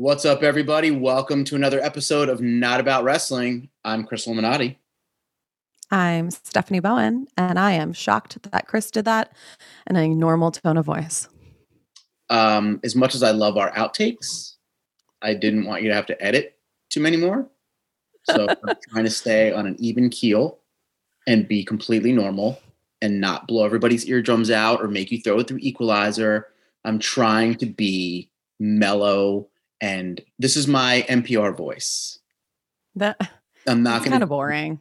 What's up, everybody? Welcome to another episode of Not About Wrestling. I'm Chris Illuminati. I'm Stephanie Bowen, and I am shocked that Chris did that in a normal tone of voice. Um, as much as I love our outtakes, I didn't want you to have to edit too many more. So I'm trying to stay on an even keel and be completely normal and not blow everybody's eardrums out or make you throw it through equalizer. I'm trying to be mellow and this is my NPR voice. That I'm not kind gonna of boring.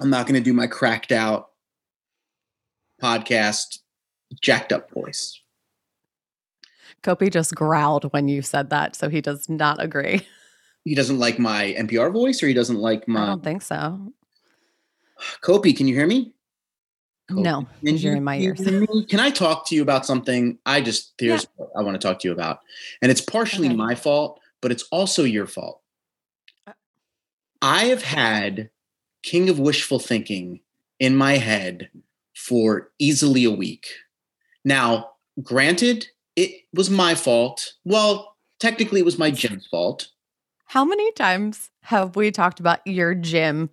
I'm not gonna do my cracked out podcast jacked up voice. Kopi just growled when you said that, so he does not agree. He doesn't like my NPR voice or he doesn't like my. I don't think so. Kopi, can you hear me? No, can you're you in my ears. Can I talk to you about something? I just here's what I want to talk to you about. And it's partially Okay. my fault, but it's also your fault. Uh I have had King of Wishful Thinking in my head for easily a week. Now, granted, it was my fault. Well, technically, it was my gym's fault. How many times have we talked about your gym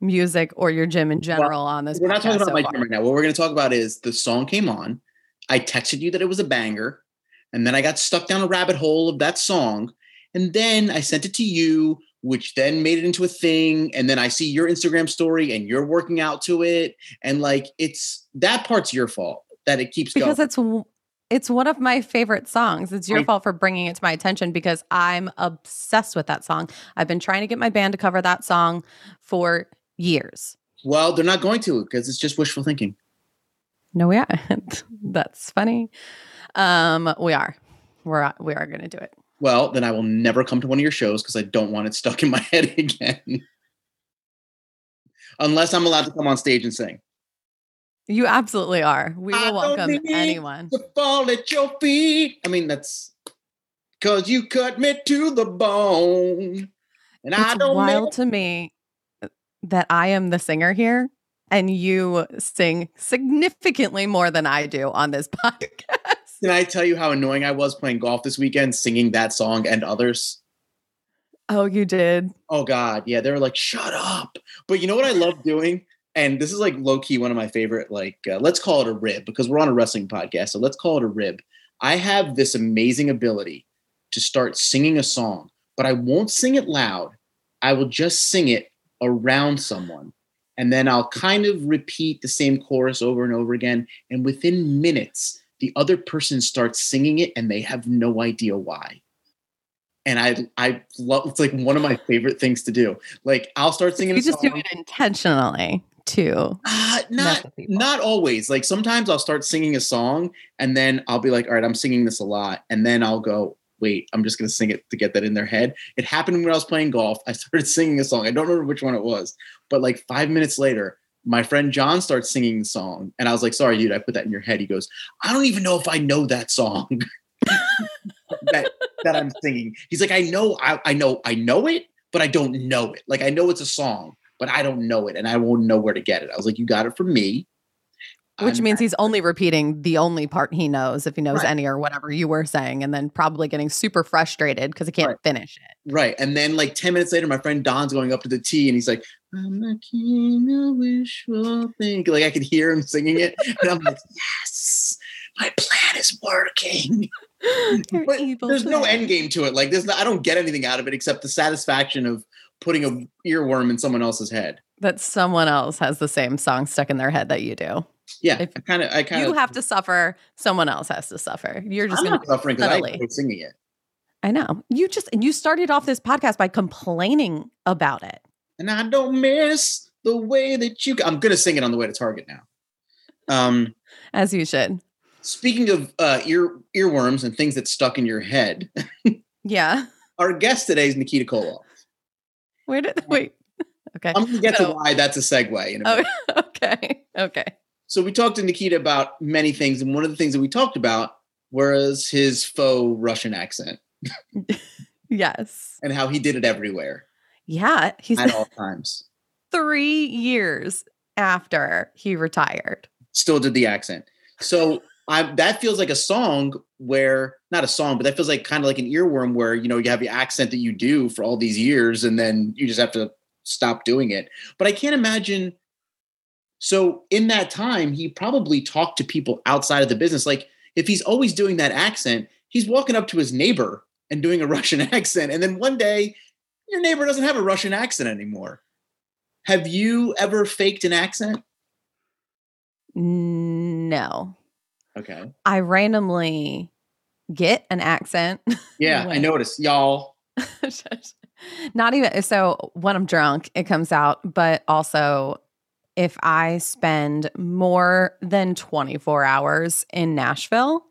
music or your gym in general on this We're not talking about so my far? gym right now. What we're going to talk about is the song came on. I texted you that it was a banger, and then I got stuck down a rabbit hole of that song, and then I sent it to you, which then made it into a thing. And then I see your Instagram story, and you're working out to it, and like it's that part's your fault that it keeps because going. it's w- it's one of my favorite songs. It's your I- fault for bringing it to my attention because I'm obsessed with that song. I've been trying to get my band to cover that song for years. Well, they're not going to because it's just wishful thinking. No, we aren't. That's funny. Um, we are. We're we are going to do it. Well, then I will never come to one of your shows because I don't want it stuck in my head again. Unless I'm allowed to come on stage and sing. You absolutely are. We I will don't welcome need anyone. to fall at your feet. I mean, that's because you cut me to the bone. And I It's don't wild know. to me that I am the singer here and you sing significantly more than I do on this podcast. Can I tell you how annoying I was playing golf this weekend, singing that song and others? Oh, you did. Oh, God. Yeah. They were like, shut up. But you know what I love doing? And this is like low key one of my favorite, like, uh, let's call it a rib because we're on a wrestling podcast. So let's call it a rib. I have this amazing ability to start singing a song, but I won't sing it loud. I will just sing it around someone. And then I'll kind of repeat the same chorus over and over again. And within minutes, the other person starts singing it and they have no idea why. And I, I love it's like one of my favorite things to do. Like I'll start singing. You a just do it intentionally too. Uh, not not always. Like sometimes I'll start singing a song and then I'll be like, all right, I'm singing this a lot. And then I'll go, wait, I'm just gonna sing it to get that in their head. It happened when I was playing golf. I started singing a song. I don't remember which one it was, but like five minutes later, my friend John starts singing the song. And I was like, sorry, dude, I put that in your head. He goes, I don't even know if I know that song that that I'm singing. He's like, I know, I, I know, I know it, but I don't know it. Like I know it's a song, but I don't know it and I won't know where to get it. I was like, you got it from me. Which I'm- means he's only repeating the only part he knows, if he knows Right. any or whatever you were saying, and then probably getting super frustrated because he can't Right. finish it. right. And then like 10 minutes later, my friend Don's going up to the tee and he's like, I'm the king of wishful thinking. Like I could hear him singing it. And I'm like, yes, my plan is working. But there's no end game to it. Like there's no, I don't get anything out of it except the satisfaction of putting a earworm in someone else's head. that someone else has the same song stuck in their head that you do. Yeah. If I kind of, I kind of. You have to suffer, someone else has to suffer. You're just I'm gonna not suffering because I enjoy singing it. I know. You just and you started off this podcast by complaining about it. and I don't miss the way that you. I'm gonna sing it on the way to Target now. Um, As you should. speaking of uh, ear earworms and things that stuck in your head, Yeah. our guest today is Nikita Koloff. Where did wait? Okay. I'm gonna get So- to why that's a segue. In a Oh, okay. Okay. So we talked to Nikita about many things, and one of the things that we talked about was his faux Russian accent Yes. and how he did it everywhere Yeah. He's at all times. three years after he retired. Still did the accent. So I that feels like a song where not a song, but that feels like kind of like an earworm where you know you have the accent that you do for all these years, and then you just have to stop doing it. But I can't imagine. So in that time, he probably talked to people outside of the business. Like if he's always doing that accent, he's walking up to his neighbor and doing a Russian accent, and then one day your neighbor doesn't have a Russian accent anymore. Have you ever faked an accent? No. Okay. I randomly get an accent. Yeah, I noticed, y'all. Not even so when I'm drunk, it comes out, but also if I spend more than 24 hours in Nashville,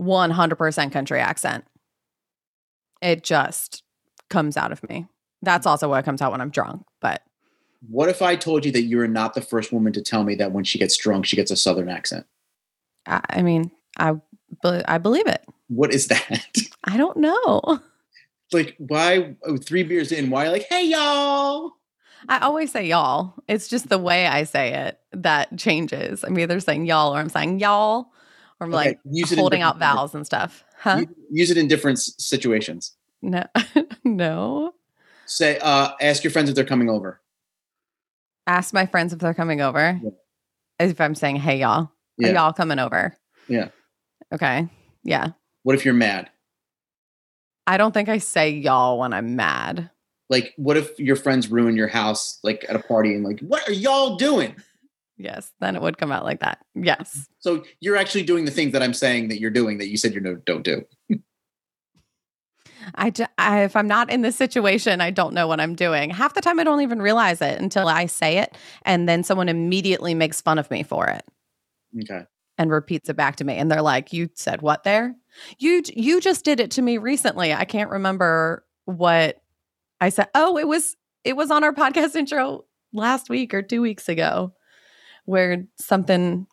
100% country accent. It just comes out of me. That's also what comes out when I'm drunk, but What if I told you that you are not the first woman to tell me that when she gets drunk, she gets a southern accent? I, mean, I be- I believe it. What is that? I don't know. like, why oh, three beers in? Why like, hey y'all? I always say y'all. It's just the way I say it that changes. I'm either saying y'all or I'm saying y'all, or I'm Okay, like use it holding out vowels and stuff. Huh? Use it in different situations. No, no. Say, uh, ask your friends if they're coming over. Ask my friends if they're coming over. Yeah. As if I'm saying, hey, y'all. Yeah. Are y'all coming over? Yeah. Okay. Yeah. What if you're mad? I don't think I say y'all when I'm mad. Like, what if your friends ruin your house, like at a party, and like, what are y'all doing? Yes. Then it would come out like that. Yes. So you're actually doing the things that I'm saying that you're doing that you said you no, don't do. I, ju- I, if I'm not in this situation, I don't know what I'm doing. Half the time, I don't even realize it until I say it. And then someone immediately makes fun of me for it. Okay. and repeats it back to me and they're like you said what there you you just did it to me recently i can't remember what i said oh it was it was on our podcast intro last week or 2 weeks ago where something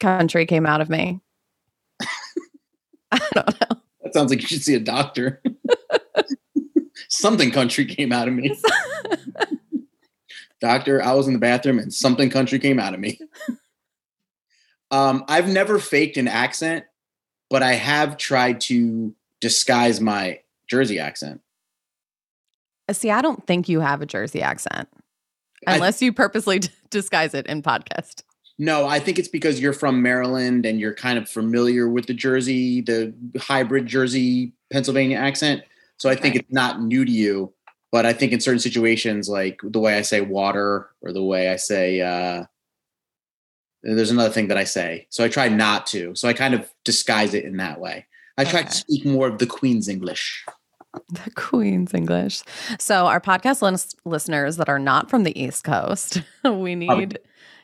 country came out of me i don't know That sounds like you should see a doctor. something country came out of me. Doctor, I was in the bathroom and something country came out of me. Um, I've never faked an accent, but I have tried to disguise my Jersey accent. See i don't think you have a jersey accent I- unless you purposely d- disguise it in podcast No, I think it's because you're from Maryland and you're kind of familiar with the Jersey, the hybrid Jersey Pennsylvania accent. So I think Okay. it's not new to you. But I think in certain situations, like the way I say water or the way I say, uh, there's another thing that I say. So I try not to. So I kind of disguise it in that way. I try Okay. to speak more of the Queen's English. The Queen's English. So, our podcast lis- listeners that are not from the East Coast, we need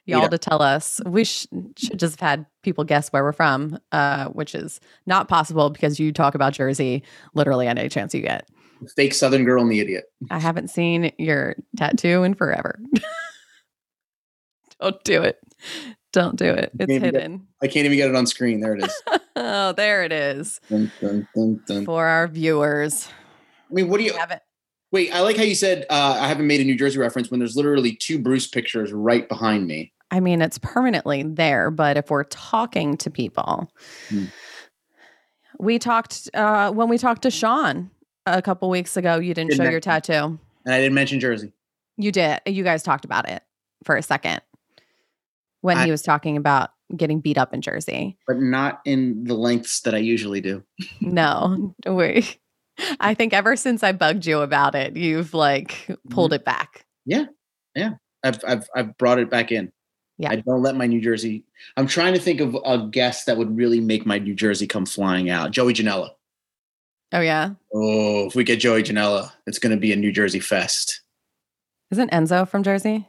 y'all Yeah. to tell us. We sh- should just have had people guess where we're from, uh, which is not possible because you talk about Jersey literally any chance you get. Fake Southern girl and the idiot. I haven't seen your tattoo in forever. Don't do it. Don't do it. It's hidden. I can't even get it on screen. There it is. oh, there it is dun, dun, dun. for our viewers. I mean, what do you? Haven't. Wait, I like how you said uh, I haven't made a New Jersey reference when there's literally two Bruce pictures right behind me. I mean, it's permanently there, but if we're talking to people, Hmm. we talked uh, when we talked to Sean a couple weeks ago. You didn't Didn't show I- your tattoo. And I didn't mention Jersey. You did. You guys talked about it for a second when I- he was talking about getting beat up in Jersey. but not in the lengths that I usually do. No, we. I think ever since I bugged you about it, you've like pulled it back. Yeah. Yeah. I've I've I've brought it back in. Yeah. I don't let my New Jersey. I'm trying to think of a guest that would really make my New Jersey come flying out. Joey Janela. Oh yeah, Oh, if we get Joey Janela, it's going to be a New Jersey fest. isn't Enzo from Jersey?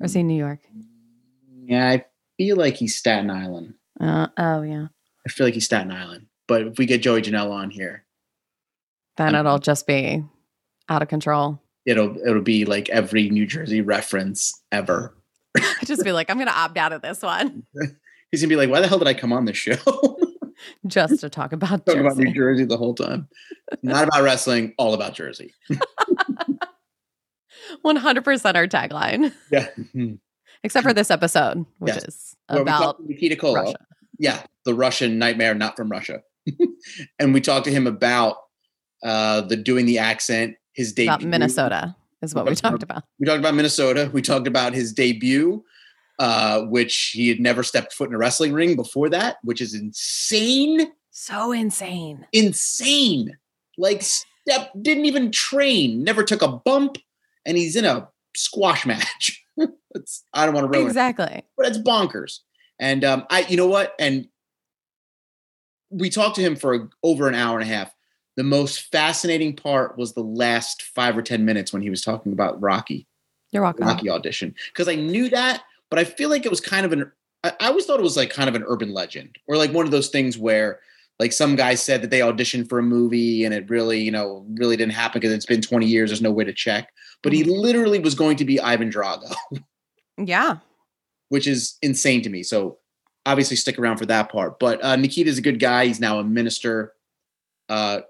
Or is he New York? Yeah, I feel like he's Staten Island. Uh, oh yeah. I feel like he's Staten Island. But if we get Joey Janela on here, Then Um, it'll just be out of control. it'll it'll be like every New Jersey reference ever. I just be like, I'm gonna opt out of this one He's gonna be like, "Why the hell did I come on this show?" just to talk about Talk about New Jersey. Jersey the whole time. Not about wrestling, all about Jersey. 100% our tagline, Yeah. except for this episode, which Yes. is about Nikita Koloff. Russia. Yeah, the Russian nightmare, not from Russia. and we talked to him about uh, the doing the accent, his debut. About Minnesota is what we talked about. We talked about Minnesota. We talked about his debut, uh, which he had never stepped foot in a wrestling ring before that, which is insane. So insane. Insane. Like step didn't even train, never took a bump, and he's in a squash match. it's, I don't want to ruin exactly, it, but it's bonkers. And um, I, you know what? And we talked to him for over an hour and a half. The most fascinating part was the last five or ten minutes when he was talking about Rocky. You're welcome. Rocky audition because I knew that, but I feel like it was kind of an. I, I always thought it was like kind of an urban legend or like one of those things where like some guy said that they auditioned for a movie and it really you know really didn't happen because it's been 20 years there's no way to check but he Mm-hmm. literally was going to be ivan drago Yeah. which is insane to me so obviously stick around for that part but uh, nikita's a good guy he's now a minister uh,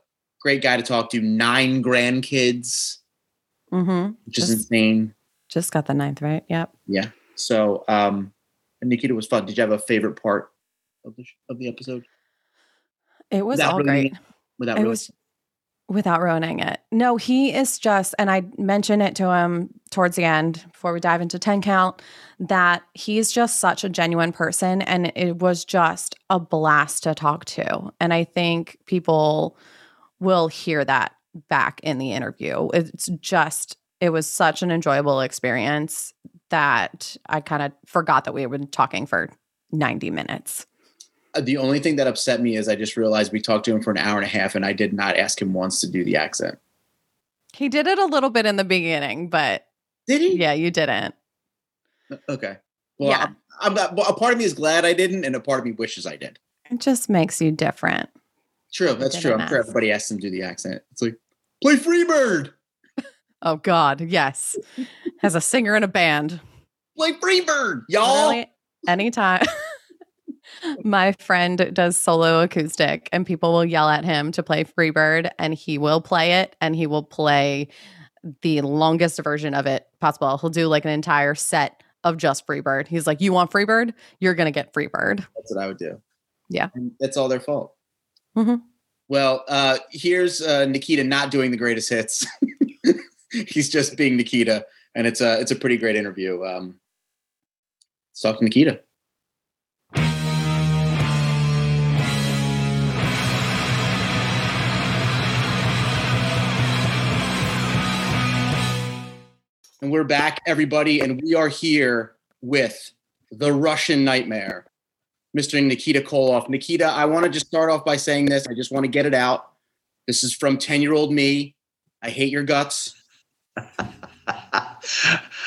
great guy to talk to nine grandkids Mm-hmm. which is Just- insane Just got the ninth right. Yep. yeah so um and nikita was fun did you have a favorite part of the, of the episode It was Without all ruining great. without It really was without ruining it. No, he is just, and I mentioned it to him towards the end before we dive into 10 count, that he's just such a genuine person. And it was just a blast to talk to. And I think people will hear that back in the interview. It's just, it was such an enjoyable experience that I kind of forgot that we had been talking for 90 minutes. Uh, the only thing that upset me is I just realized we talked to him for an hour and a half and I did not ask him once to do the accent. He did it a little bit in the beginning, but Did he? yeah, you didn't. Okay. Well, Yeah. I'm, I'm not, well, a part of me is glad I didn't, and a part of me wishes I did. It just makes you different. True, that's true. I'm sure everybody asks him to do the accent. It's like, play Freebird, Oh God, yes. As a singer in a band. play Freebird, y'all. Anytime my friend does solo acoustic and people will yell at him to play Freebird and he will play it and he will play the longest version of it possible. He'll do like an entire set of just Freebird. He's like, You want Freebird? You're gonna get Freebird. That's what I would do. Yeah. And that's all their fault. Mhm. Well, uh, here's uh, Nikita not doing the greatest hits. He's just being Nikita, and it's a it's a pretty great interview. Um, let's talk to Nikita. And we're back, everybody, and we are here with the Russian Nightmare, Mr. Nikita Koloff. Nikita, I want to just start off by saying this. I just want to get it out. This is from 10 year old me. I hate your guts.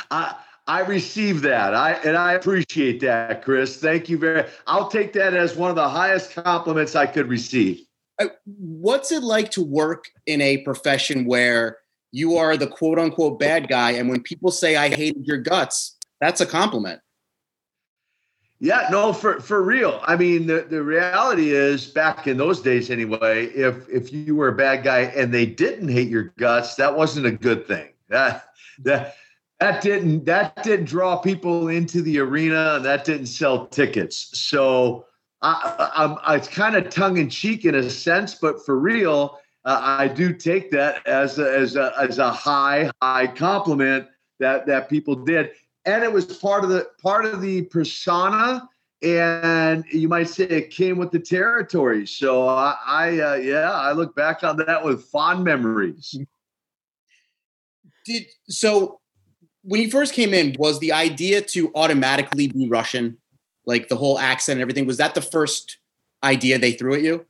I I received that. I and I appreciate that, Chris. Thank you very. I'll take that as one of the highest compliments I could receive. Uh, What's it like to work in a profession where you are the quote unquote bad guy? And when people say, I hated your guts, that's a compliment. Yeah, no, for for real. I mean, the, the reality is, back in those days, anyway, if if you were a bad guy and they didn't hate your guts, that wasn't a good thing. That that that didn't that didn't draw people into the arena, and that didn't sell tickets. So, I, I, I'm it's kind of tongue in cheek in a sense, but for real, uh, I do take that as a, as a as a high high compliment that that people did and it was part of the part of the persona and you might say it came with the territory so i, I uh, yeah i look back on that with fond memories Did so when you first came in, was the idea to automatically be Russian? Like the whole accent and everything, was that the first idea they threw at you?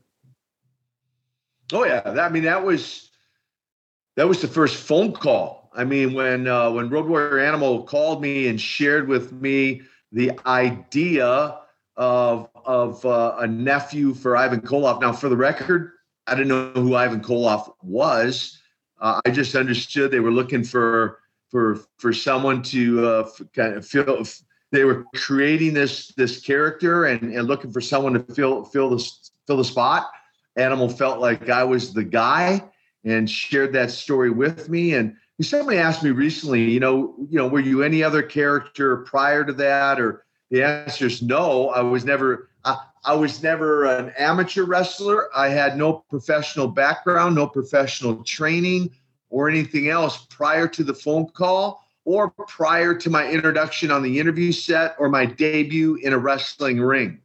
oh yeah that, i mean that was that was the first phone call i mean when uh, when road warrior animal called me and shared with me the idea of of uh, a nephew for ivan koloff. Now for the record i didn't know who ivan koloff was. Uh, i just understood they were looking for for for someone to uh, kind of feel they were creating this this character and, and looking for someone to fill fill the fill the spot. Animal felt like i was the guy and shared that story with me. And somebody asked me recently you know you know were you any other character prior to that or the answer is no. I was never. I, I was never an amateur wrestler. I had no professional background, no professional training, or anything else prior to the phone call or prior to my introduction on the interview set or my debut in a wrestling ring.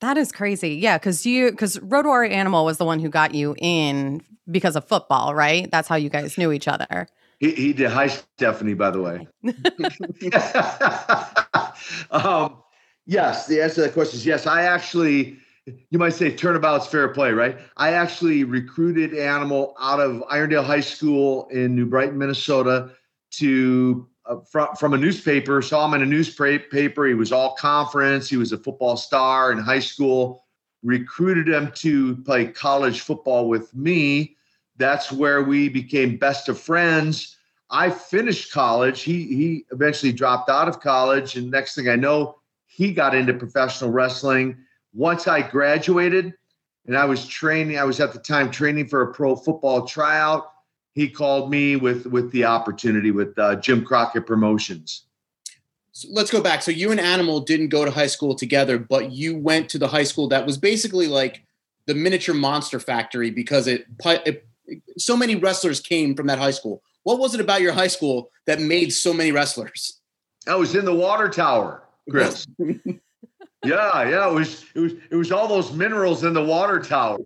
That is crazy. Yeah, because you because Road Warrior Animal was the one who got you in because of football, right? That's how you guys knew each other. He, he did. Hi, Stephanie. By the way. um, yes, the answer to that question is yes. I actually, you might say, turnabout's fair play, right? I actually recruited Animal out of Irondale High School in New Brighton, Minnesota, to Uh, from from a newspaper. Saw him in a newspaper. He was all conference. He was a football star in high school. Recruited him to play college football with me. That's where we became best of friends. I finished college. He he eventually dropped out of college, and next thing I know, he got into professional wrestling. Once I graduated, and I was training. I was at the time training for a pro football tryout he called me with with the opportunity with uh, Jim Crockett Promotions. So let's go back. So you and Animal didn't go to high school together, but you went to the high school that was basically like the miniature monster factory because it, it so many wrestlers came from that high school. What was it about your high school that made so many wrestlers? I was in the water tower, Chris. yeah, yeah, it was it was it was all those minerals in the water tower.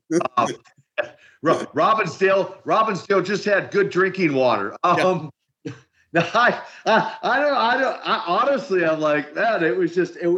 Robbinsdale, Robbinsdale just had good drinking water. Um, yeah. now I, I, I don't, I don't, I, honestly, I'm like, that. it was just, it,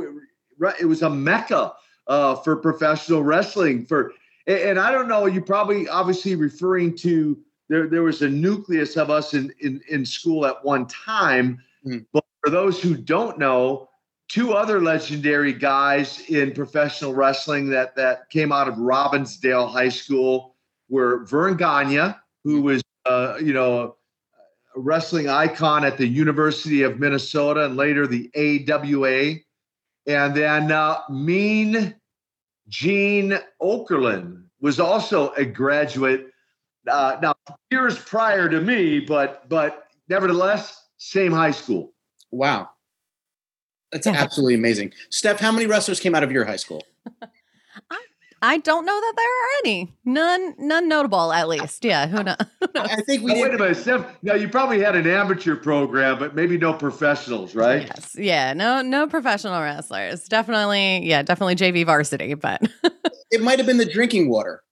it was a mecca uh, for professional wrestling. For, and I don't know, you probably obviously referring to there, there was a nucleus of us in, in, in school at one time. Mm. But for those who don't know, two other legendary guys in professional wrestling that, that came out of Robbinsdale High School were Verne Gagne, who was, uh, you know, a wrestling icon at the University of Minnesota and later the AWA. And then uh, Mean Gene Okerlund was also a graduate. Uh, now, years prior to me, but but nevertheless, same high school. Wow, that's absolutely amazing. Steph, how many wrestlers came out of your high school? I don't know that there are any. None, none notable, at least. Yeah, who knows? I think we. Oh, wait a minute, Steph. Now you probably had an amateur program, but maybe no professionals, right? Yes. Yeah. No. No professional wrestlers. Definitely. Yeah. Definitely JV varsity, but it might have been the drinking water.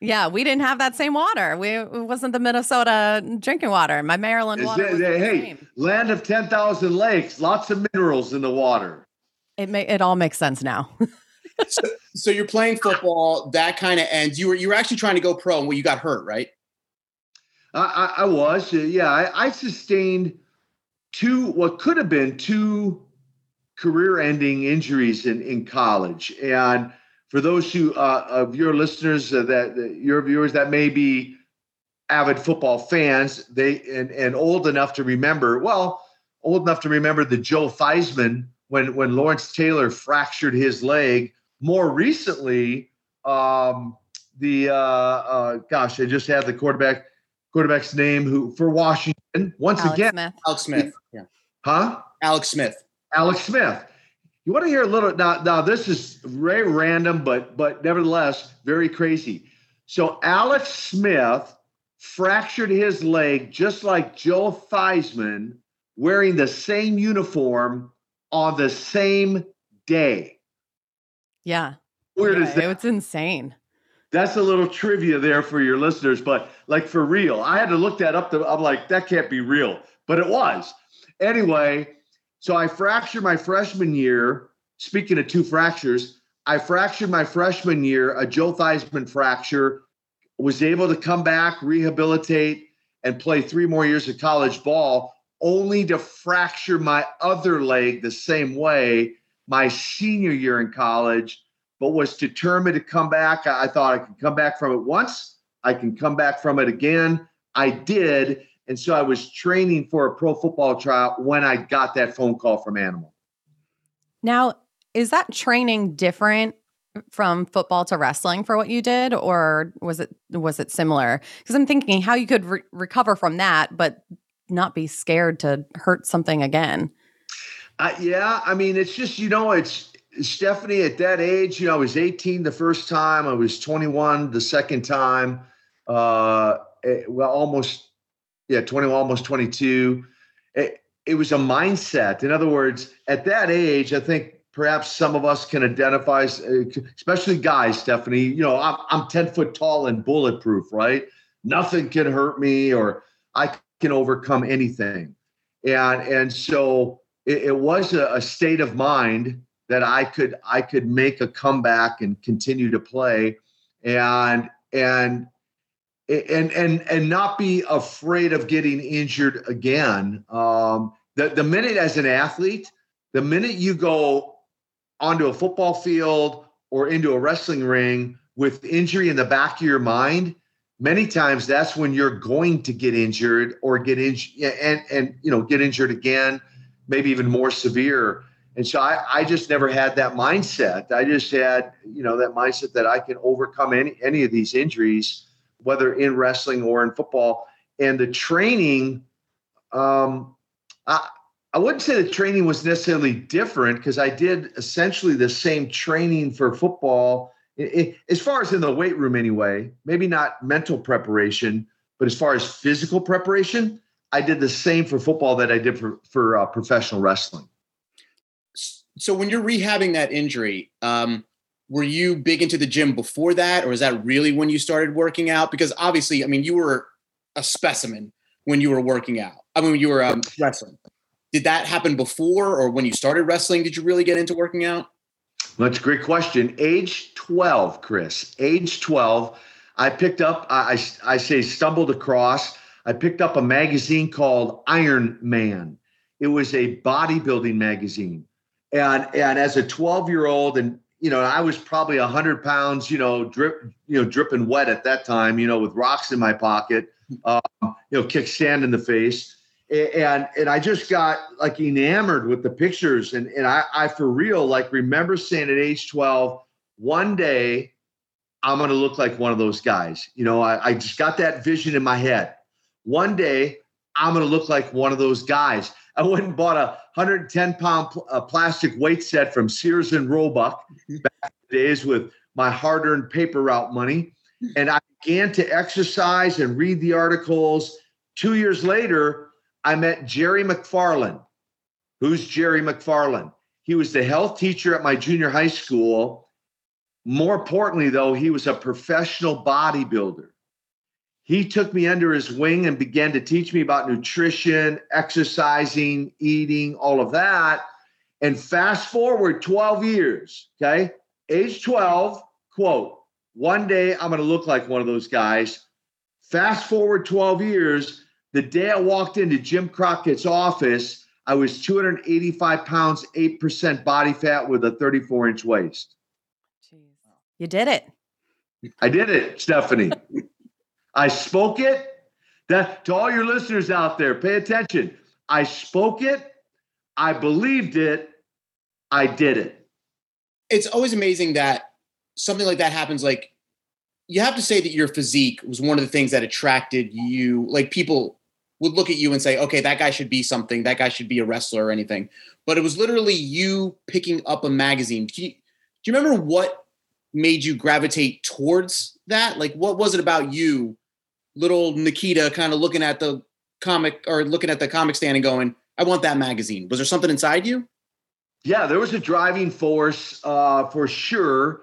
yeah, we didn't have that same water. We it wasn't the Minnesota drinking water. My Maryland water. It, hey, land of ten thousand lakes, lots of minerals in the water. It may. It all makes sense now so, so, you're playing football. That kind of ends. You were you were actually trying to go pro, and well, you got hurt, right? I, I was. Yeah, I, I sustained two what could have been two career-ending injuries in in college, and for those who uh, of your listeners uh, that, that your viewers that may be avid football fans, they and and old enough to remember. Well, old enough to remember the Joe Theismann when when Lawrence Taylor fractured his leg more recently, um, the uh, uh, gosh, I just had the quarterback quarterback's name who for Washington once Alex again. Smith. Alex Smith. Yeah. Huh? Alex Smith. Alex Smith. You want to hear a little now? Now this is very random, but but nevertheless very crazy. So Alex Smith fractured his leg just like Joe Theismann, wearing the same uniform on the same day. Yeah. Weird yeah, that? It's insane. That's a little trivia there for your listeners, but like for real, I had to look that up. To, I'm like, that can't be real, but it was. Anyway, so I fractured my freshman year. Speaking of two fractures, I fractured my freshman year, a Joe Theismann fracture, was able to come back, rehabilitate, and play three more years of college ball, only to fracture my other leg the same way my senior year in college, but was determined to come back. I thought I could come back from it once, I can come back from it again. I did. And so I was training for a pro football trial when I got that phone call from Animal. Now, is that training different from football to wrestling for what you did or was it was it similar because i'm thinking how you could re- recover from that but not be scared to hurt something again Uh, yeah, I mean, it's just you know, it's Stephanie at that age. You know, I was 18 the first time. I was 21 the second time. Uh, it, eh, well, almost yeah, 21, almost 22. It, it was a mindset. In other words, at that age, I think perhaps some of us can identify, especially guys, Stephanie. You know, I'm, I'm 10 foot tall and bulletproof, right? Nothing can hurt me, or I can overcome anything. And and so it, it was a, a state of mind that I could I could make a comeback and continue to play, and and and and and not be afraid of getting injured again. Um, the the minute as an athlete, the minute you go onto a football field or into a wrestling ring with injury in the back of your mind, many times that's when you're going to get injured or get injured and and you know get injured again, maybe even more severe. And so I, I just never had that mindset. I just had, you know, that mindset that I can overcome any any of these injuries, whether in wrestling or in football. And the training, um, I, I wouldn't say the training was necessarily different because I did essentially the same training for football, as far as in the weight room anyway. Maybe not mental preparation, but as far as physical preparation, I did the same for football that I did for for uh, professional wrestling. So when you're rehabbing that injury, um, were you big into the gym before that, or is that really when you started working out? Because obviously, I mean, you were a specimen when you were working out. I mean, when you were um, wrestling did that happen before or when you started wrestling did you really get into working out that's a great question age 12 chris age 12 i picked up i, I say stumbled across i picked up a magazine called iron man. It was a bodybuilding magazine. And and as a 12 year old and you know i was probably 100 pounds you know drip you know dripping wet at that time you know with rocks in my pocket um, you know kickstand in the face. And and I just got like enamored with the pictures. And and I I for real like remember saying at age 12 one day I'm going to look like one of those guys. You know I, I just got that vision in my head one day I'm going to look like one of those guys I went and bought a 110 pound pl- a plastic weight set from Sears and Roebuck mm-hmm. back in the days with my hard earned paper route money mm-hmm. and I began to exercise and read the articles two years later I met Jerry McFarland. Who's Jerry McFarland? He was the health teacher at my junior high school. More importantly, though, he was a professional bodybuilder. He took me under his wing and began to teach me about nutrition, exercising, eating, all of that. And fast forward 12 years, okay? Age 12, quote, one day I'm going to look like one of those guys. Fast forward 12 years, the day I walked into Jim Crockett's office, I was 285 pounds, 8% body fat with a 34 inch waist. Jeez. You did it. I did it, Stephanie. I spoke it. That to all your listeners out there, pay attention. I spoke it. I believed it. I did it. It's always amazing that something like that happens. Like you have to say that your physique was one of the things that attracted you. Like people would look at you and say, okay, that guy should be something. That guy should be a wrestler or anything. But it was literally you picking up a magazine. Do you, do you remember what made you gravitate towards that? Like, what was it about you, little Nikita, kind of looking at the comic or looking at the comic stand and going, I want that magazine? Was there something inside you? Yeah, there was a driving force uh, for sure.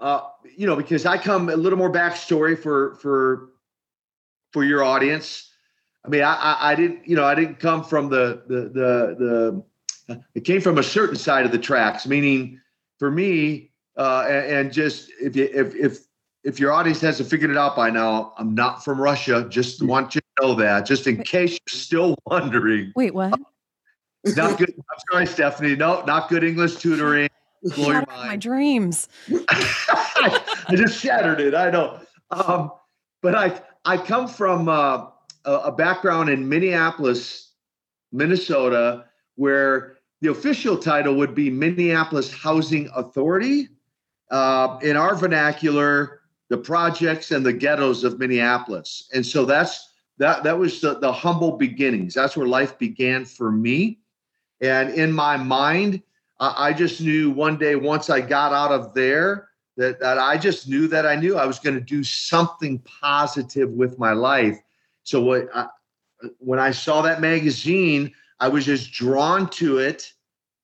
Uh, you know, because I come a little more backstory for for for your audience. I mean, I, I, I didn't, you know, I didn't come from the, the, the, the, it came from a certain side of the tracks, meaning for me, uh, and, and just if you, if, if, if your audience hasn't figured it out by now, I'm not from Russia. Just hmm. want you to know that, just in case you're still wondering. Wait, what? not good. I'm sorry, Stephanie. No, not good English tutoring. Blow your mind. My dreams. I, just shattered it. I know. Um, but I I come from uh, a, a background in Minneapolis, Minnesota, where the official title would be Minneapolis Housing Authority. Uh, in our vernacular, the projects and the ghettos of Minneapolis. And so that's that that was the, the humble beginnings. That's where life began for me. And in my mind, I, just knew one day once I got out of there that, that I just knew that I knew I was going to do something positive with my life. So what I, when I saw that magazine, I was just drawn to it.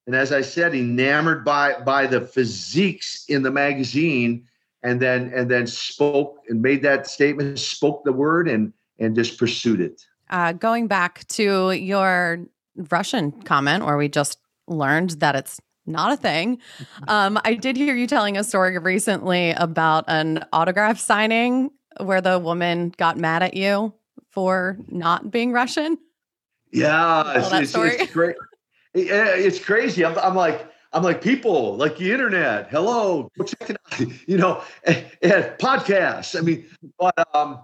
And as I said, enamored by by the physiques in the magazine, and then and then spoke and made that statement, spoke the word, and and just pursued it. Uh, going back to your Russian comment, where we just learned that it's not a thing. Um, I did hear you telling a story recently about an autograph signing where the woman got mad at you for not being Russian. Yeah, it's, it's, it's, great. It's crazy. I'm, I'm, like, I'm like people like the internet. Hello, go check it out. You know, and, and podcasts. I mean, but um,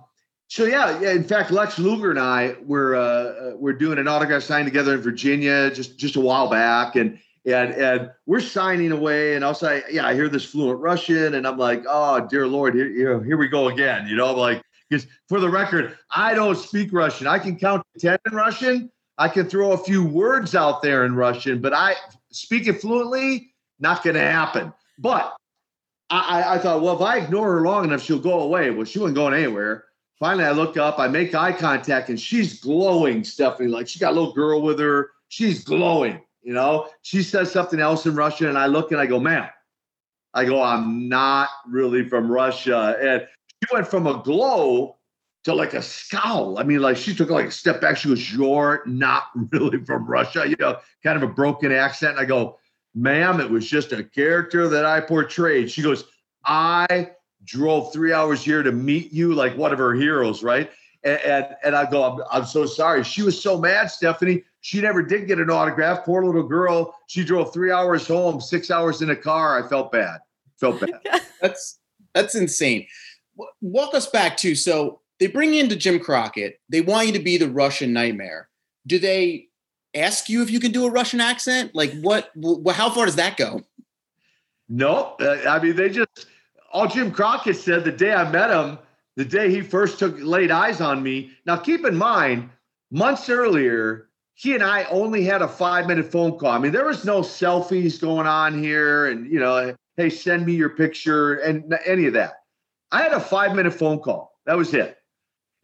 so yeah, yeah. In fact, Lex Luger and I were uh, we're doing an autograph sign together in Virginia just just a while back, and and and we're signing away. And I'll say, yeah, I hear this fluent Russian, and I'm like, oh dear Lord, here know, here we go again. You know, I'm like, because for the record, I don't speak Russian. I can count to ten in Russian. I can throw a few words out there in Russian, but I speak it fluently, not going to happen. But I, I thought, well, if I ignore her long enough, she'll go away. Well, she wasn't going anywhere. Finally, I look up, I make eye contact, and she's glowing, Stephanie. Like she got a little girl with her. She's glowing, you know. She says something else in Russian, and I look and I go, ma'am. I go, I'm not really from Russia. And she went from a glow to like a scowl. I mean, like she took like a step back. She goes, You're not really from Russia, you know, kind of a broken accent. And I go, Ma'am, it was just a character that I portrayed. She goes, I drove three hours here to meet you, like one of her heroes, right? And and, and I go, I'm, I'm so sorry. She was so mad, Stephanie. She never did get an autograph. Poor little girl. She drove three hours home, six hours in a car. I felt bad. Felt bad. that's that's insane. Walk us back to so they bring into Jim Crockett. They want you to be the Russian nightmare. Do they ask you if you can do a Russian accent? Like what? how far does that go? No, uh, I mean they just all Jim Crockett said the day I met him, the day he first took laid eyes on me. Now keep in mind, months earlier, he and I only had a five minute phone call. I mean, there was no selfies going on here, and you know, hey, send me your picture and any of that. I had a five minute phone call. That was it.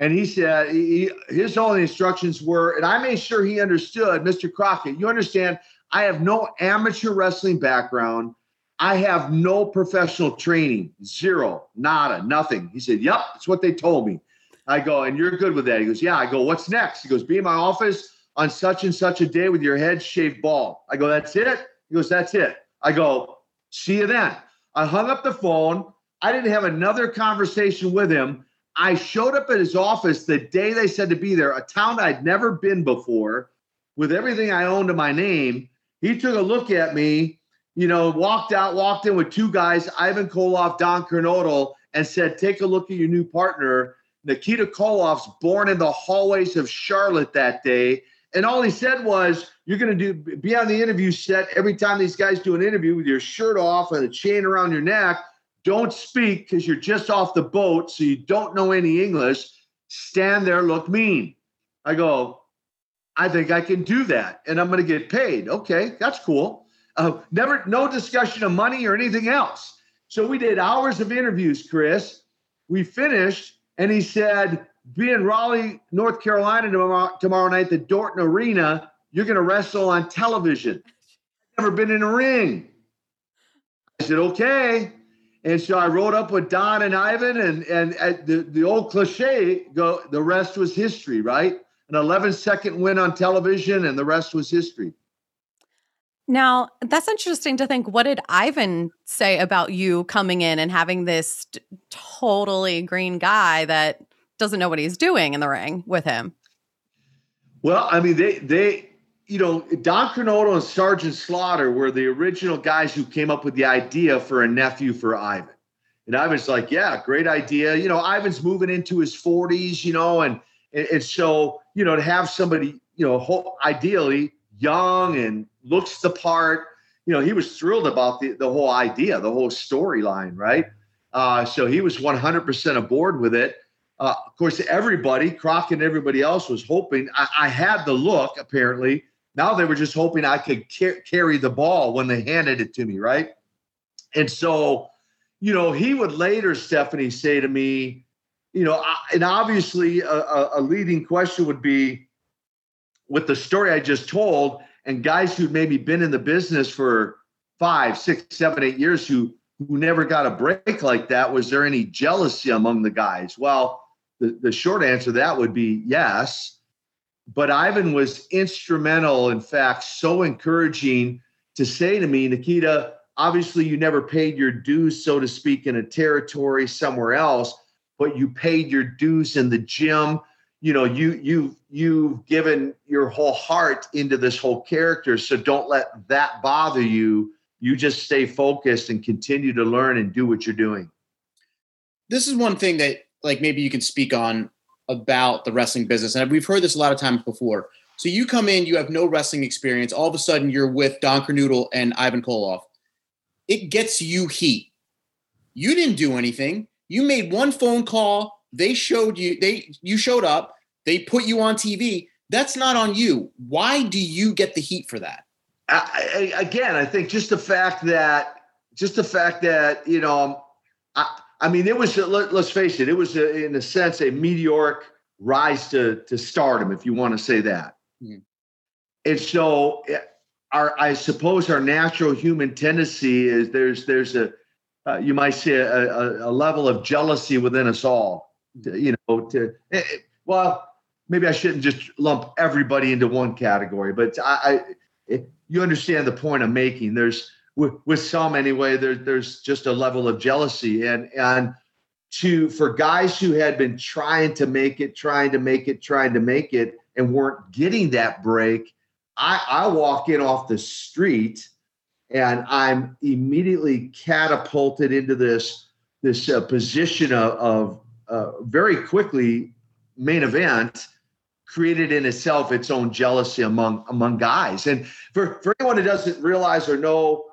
And he said he, his only instructions were, and I made sure he understood, Mr. Crockett, you understand, I have no amateur wrestling background. I have no professional training, zero, nada, nothing. He said, Yep, that's what they told me. I go, and you're good with that. He goes, Yeah. I go, What's next? He goes, Be in my office on such and such a day with your head shaved bald. I go, That's it? He goes, That's it. I go, See you then. I hung up the phone. I didn't have another conversation with him. I showed up at his office the day they said to be there, a town I'd never been before, with everything I owned to my name. He took a look at me, you know, walked out, walked in with two guys, Ivan Koloff, Don Kernodle, and said, Take a look at your new partner. Nikita Koloff's born in the hallways of Charlotte that day. And all he said was, You're going to do be on the interview set every time these guys do an interview with your shirt off and a chain around your neck don't speak because you're just off the boat, so you don't know any English. Stand there, look mean. I go, I think I can do that, and I'm going to get paid. Okay, that's cool. Uh, never, no discussion of money or anything else. So we did hours of interviews, Chris. We finished, and he said, "Be in Raleigh, North Carolina tomorrow, tomorrow night, the Dorton Arena. You're going to wrestle on television. Never been in a ring." I said, "Okay." And so I rode up with Don and Ivan, and and the the old cliche go. The rest was history, right? An 11 second win on television, and the rest was history. Now that's interesting to think. What did Ivan say about you coming in and having this t- totally green guy that doesn't know what he's doing in the ring with him? Well, I mean, they they you know, Don Kernodle and Sergeant Slaughter were the original guys who came up with the idea for a nephew for Ivan. And Ivan's like, yeah, great idea. You know, Ivan's moving into his 40s, you know, and and so, you know, to have somebody, you know, ideally young and looks the part, you know, he was thrilled about the, the whole idea, the whole storyline, right? Uh, so he was 100% aboard with it. Uh, of course, everybody, Croc and everybody else was hoping. I, I had the look, apparently, Now they were just hoping I could car- carry the ball when they handed it to me, right? And so, you know, he would later, Stephanie, say to me, you know, and obviously a, a leading question would be with the story I just told, and guys who'd maybe been in the business for five, six, seven, eight years who who never got a break like that, was there any jealousy among the guys? Well, the, the short answer to that would be yes. But Ivan was instrumental, in fact, so encouraging to say to me, Nikita, obviously you never paid your dues, so to speak, in a territory somewhere else, but you paid your dues in the gym. You know, you you you've given your whole heart into this whole character. So don't let that bother you. You just stay focused and continue to learn and do what you're doing. This is one thing that like maybe you can speak on about the wrestling business. And we've heard this a lot of times before. So you come in, you have no wrestling experience. All of a sudden, you're with Don Kernodle and Ivan Koloff. It gets you heat. You didn't do anything. You made one phone call. They showed you. They you showed up. They put you on TV. That's not on you. Why do you get the heat for that? I, I, again, I think just the fact that just the fact that you know, um, I, I mean, it was let, us face it, it was a, in a sense a meteoric rise to to stardom, if you want to say that. Mm-hmm. And so, eh, our I suppose our natural human tendency is there's there's a uh, you might say a, a, a, level of jealousy within us all. To, you know, to eh, eh, well, maybe I shouldn't just lump everybody into one category, but I, I you understand the point I'm making. There's with, some anyway, there, there's just a level of jealousy and and to for guys who had been trying to make it, trying to make it, trying to make it, and weren't getting that break. I, I walk in off the street and I'm immediately catapulted into this this uh, position of, of uh, very quickly main event created in itself its own jealousy among among guys and for, for anyone who doesn't realize or know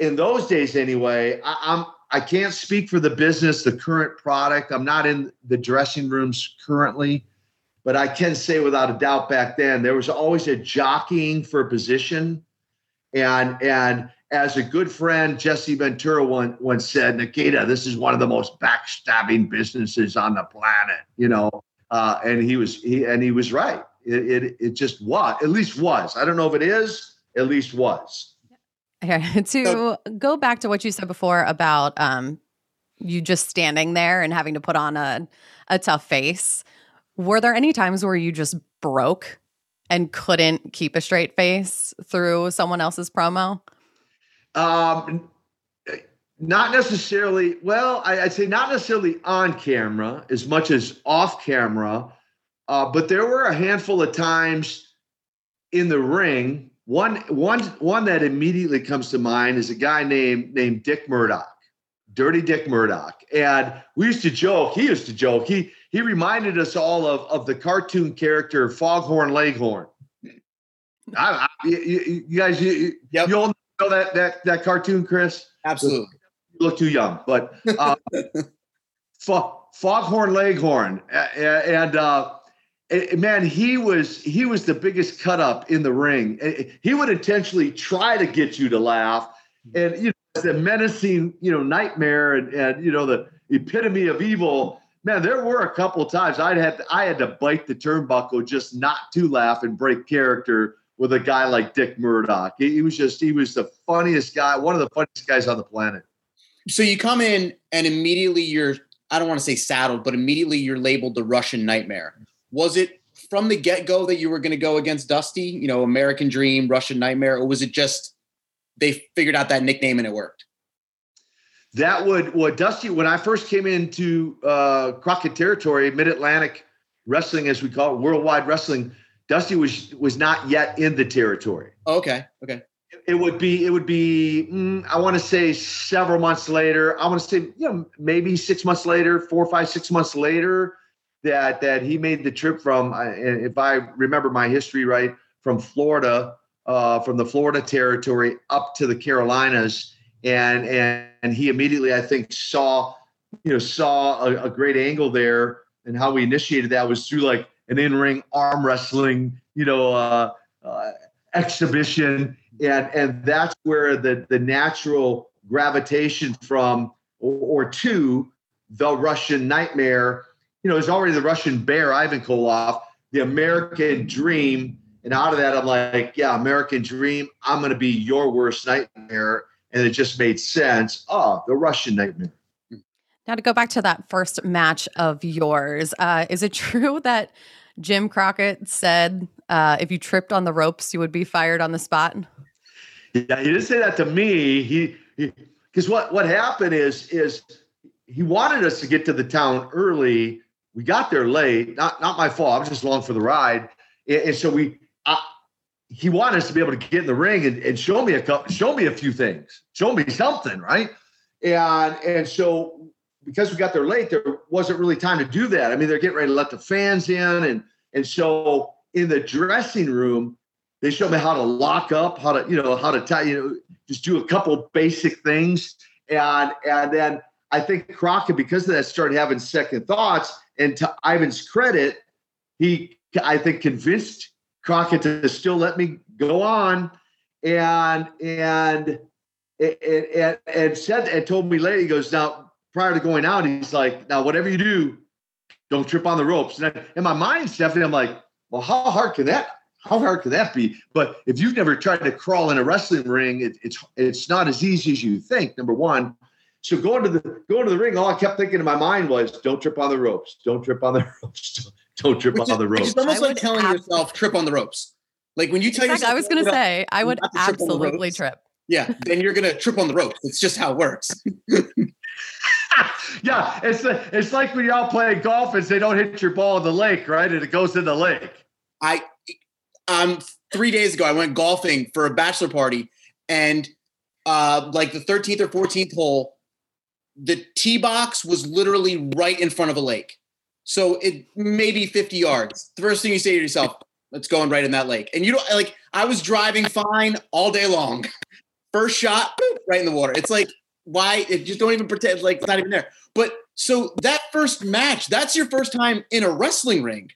in those days anyway, I, I'm I can't speak for the business, the current product. I'm not in the dressing rooms currently, but I can say without a doubt back then there was always a jockeying for position. And and as a good friend, Jesse Ventura once, once said, Nikita, this is one of the most backstabbing businesses on the planet, you know. Uh, and he was he and he was right. It, it it just was, at least was. I don't know if it is, at least was. Okay. to so, go back to what you said before about um, you just standing there and having to put on a, a tough face, were there any times where you just broke and couldn't keep a straight face through someone else's promo? Um, not necessarily. Well, I, would say not necessarily on camera as much as off camera, uh, but there were a handful of times in the ring one, one, one that immediately comes to mind is a guy named named Dick Murdoch, Dirty Dick Murdoch, and we used to joke. He used to joke. He he reminded us all of of the cartoon character Foghorn Leghorn. I, I, you, you, guys, you, yep. you all know that that that cartoon, Chris? Absolutely. You look too young, but uh, Foghorn Leghorn, and uh, man, he was he was the biggest cut up in the ring. He would intentionally try to get you to laugh, and you know the menacing you know nightmare and, and you know the epitome of evil. Man, there were a couple times I'd had to, I had to bite the turnbuckle just not to laugh and break character with a guy like Dick Murdoch. He, he was just he was the funniest guy, one of the funniest guys on the planet. So you come in and immediately you're I don't want to say saddled, but immediately you're labeled the Russian Nightmare was it from the get go that you were going to go against Dusty? You know, American Dream, Russian Nightmare, or was it just they figured out that nickname and it worked? That would what Dusty when I first came into uh, Crockett territory, Mid Atlantic Wrestling, as we call it, Worldwide Wrestling. Dusty was was not yet in the territory. okay, okay. It would be it would be mm, I want to say several months later. I want to say you know maybe six months later, four, five, six months later that that he made the trip from, if I remember my history right, from Florida, uh, from the Florida territory up to the Carolinas, and and and he immediately, I think, saw you know saw a, a great angle there, and how we initiated that was through like an in-ring arm wrestling, you know. Uh, uh, exhibition, and and that's where the the natural gravitation from or, or to the Russian nightmare. You know, there's already the Russian bear, Ivan Koloff, the American dream. And out of that, I'm like, yeah, American dream. I'm going to be your worst nightmare. And it just made sense. Oh, the Russian nightmare. Now, to go back to that first match of yours, uh, is it true that Jim Crockett said uh, if you tripped on the ropes, you would be fired on the spot? Yeah, he didn't say that to me. He because what what happened is is he wanted us to get to the town early. We got there late. Not not my fault. I was just along for the ride, and, and so we. I, he wanted us to be able to get in the ring and, and show me a couple, show me a few things, show me something, right? And and so because we got there late, there wasn't really time to do that. I mean, they're getting ready to let the fans in, and and so in the dressing room, they showed me how to lock up, how to you know how to tie, you know, just do a couple basic things, and and then I think Crockett, because of that, started having second thoughts. And to Ivan's credit, he, I think, convinced Crockett to still let me go on, and and and, and said and told me later. He goes, now prior to going out, he's like, now whatever you do, don't trip on the ropes. And I, in my mind, Stephanie, I'm like, well, how hard can that? How hard can that be? But if you've never tried to crawl in a wrestling ring, it, it's it's not as easy as you think. Number one, so going to the going to the ring, all I kept thinking in my mind was, "Don't trip on the ropes. Don't trip on the ropes. Don't trip which on the ropes." It's almost I like telling ab- yourself, "Trip on the ropes." Like when you tell yourself, I was going to say, I would absolutely trip. Yeah, then you're going to trip on the ropes. It's just how it works. yeah, it's it's like when y'all play golf and say, "Don't hit your ball in the lake," right? And it goes in the lake. I um three days ago I went golfing for a bachelor party, and uh like the 13th or 14th hole the tee box was literally right in front of a lake. So it maybe 50 yards. The first thing you say to yourself, let's go and right in that lake. And you don't like I was driving fine all day long. First shot, boop, right in the water. It's like, why? It just don't even pretend like it's not even there. But so that first match, that's your first time in a wrestling ring.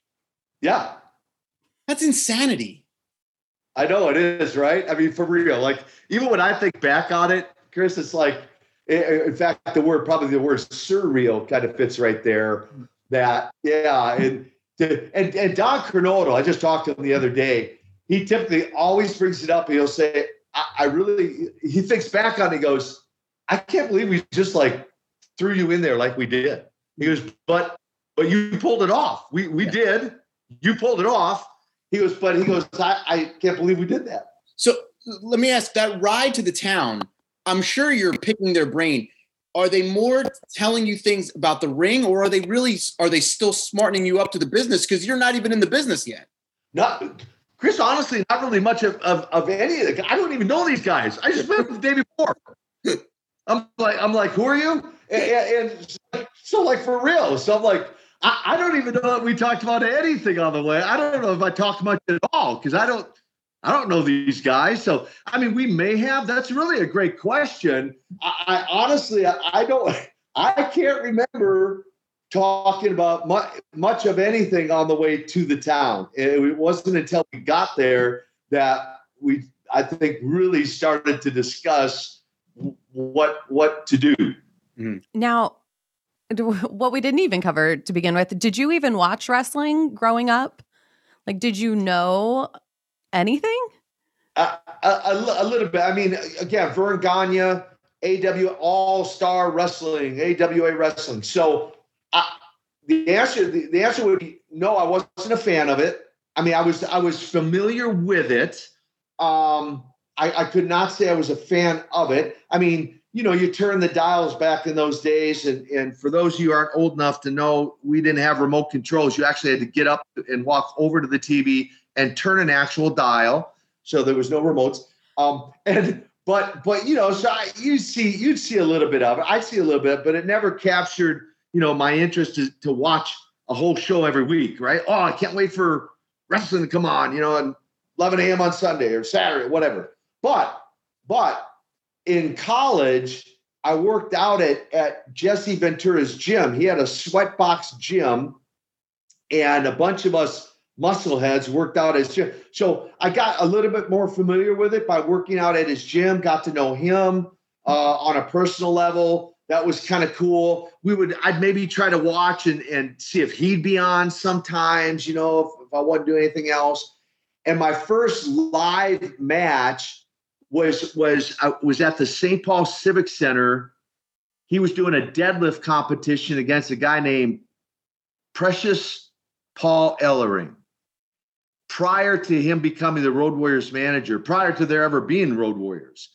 Yeah. That's insanity. I know it is, right? I mean, for real. Like, even when I think back on it, Chris, it's like in fact, the word probably the word surreal kind of fits right there. That yeah, and and and Don Kernodle, I just talked to him the other day. He typically always brings it up. He'll say, I, I really." He thinks back on. it, He goes, "I can't believe we just like threw you in there like we did." He goes, "But but you pulled it off. We we yeah. did. You pulled it off." He goes, "But he goes, I, I can't believe we did that." So let me ask that ride to the town I'm sure you're picking their brain. Are they more telling you things about the ring, or are they really are they still smartening you up to the business because you're not even in the business yet? Not Chris, honestly, not really much of, of, of any of the I don't even know these guys. I just met them the day before. I'm like, I'm like, who are you? And, and so like for real. So I'm like, I, I don't even know that we talked about anything on the way. I don't know if I talked much at all because I don't I don't know these guys. So, I mean, we may have. That's really a great question. I, I honestly, I, I, don't, I can't remember talking about much, much of anything on the way to the town. It wasn't until we got there that we, I think, really started to discuss what what to do. Mm-hmm. Now, what we didn't even cover to begin with, did you even watch wrestling growing up? Like, did you know anything? Uh, a, a, a, little bit. I mean, again, Verne Gagne, AW All Star Wrestling, AWA Wrestling. So the answer, the, the answer would be no. I wasn't a fan of it. I mean, I was I was familiar with it. Um, I, I could not say I was a fan of it. I mean, you know, you turn the dials back in those days, and and for those of you who aren't old enough to know, we didn't have remote controls. You actually had to get up and walk over to the TV and turn an actual dial. So there was no remotes. Um, and but but you know, so I, you see you'd see a little bit of it. I see a little bit, but it never captured you know my interest to, to watch a whole show every week. Right? Oh, I can't wait for wrestling to come on. You know, and 11 a.m. on Sunday or Saturday, whatever. But but in college, I worked out at at Jesse Ventura's gym. He had a sweatbox gym, and a bunch of us muscle heads worked out as gym. So I got a little bit more familiar with it by working out at his gym, got to know him uh, on a personal level. That was kind of cool. We would, I'd maybe try to watch and, and see if he'd be on sometimes, you know, if, if I wasn't doing anything else. And my first live match was was uh, was at the St. Paul Civic Center. He was doing a deadlift competition against a guy named Precious Paul Ellering prior to him becoming the Road Warriors manager, prior to there ever being Road Warriors.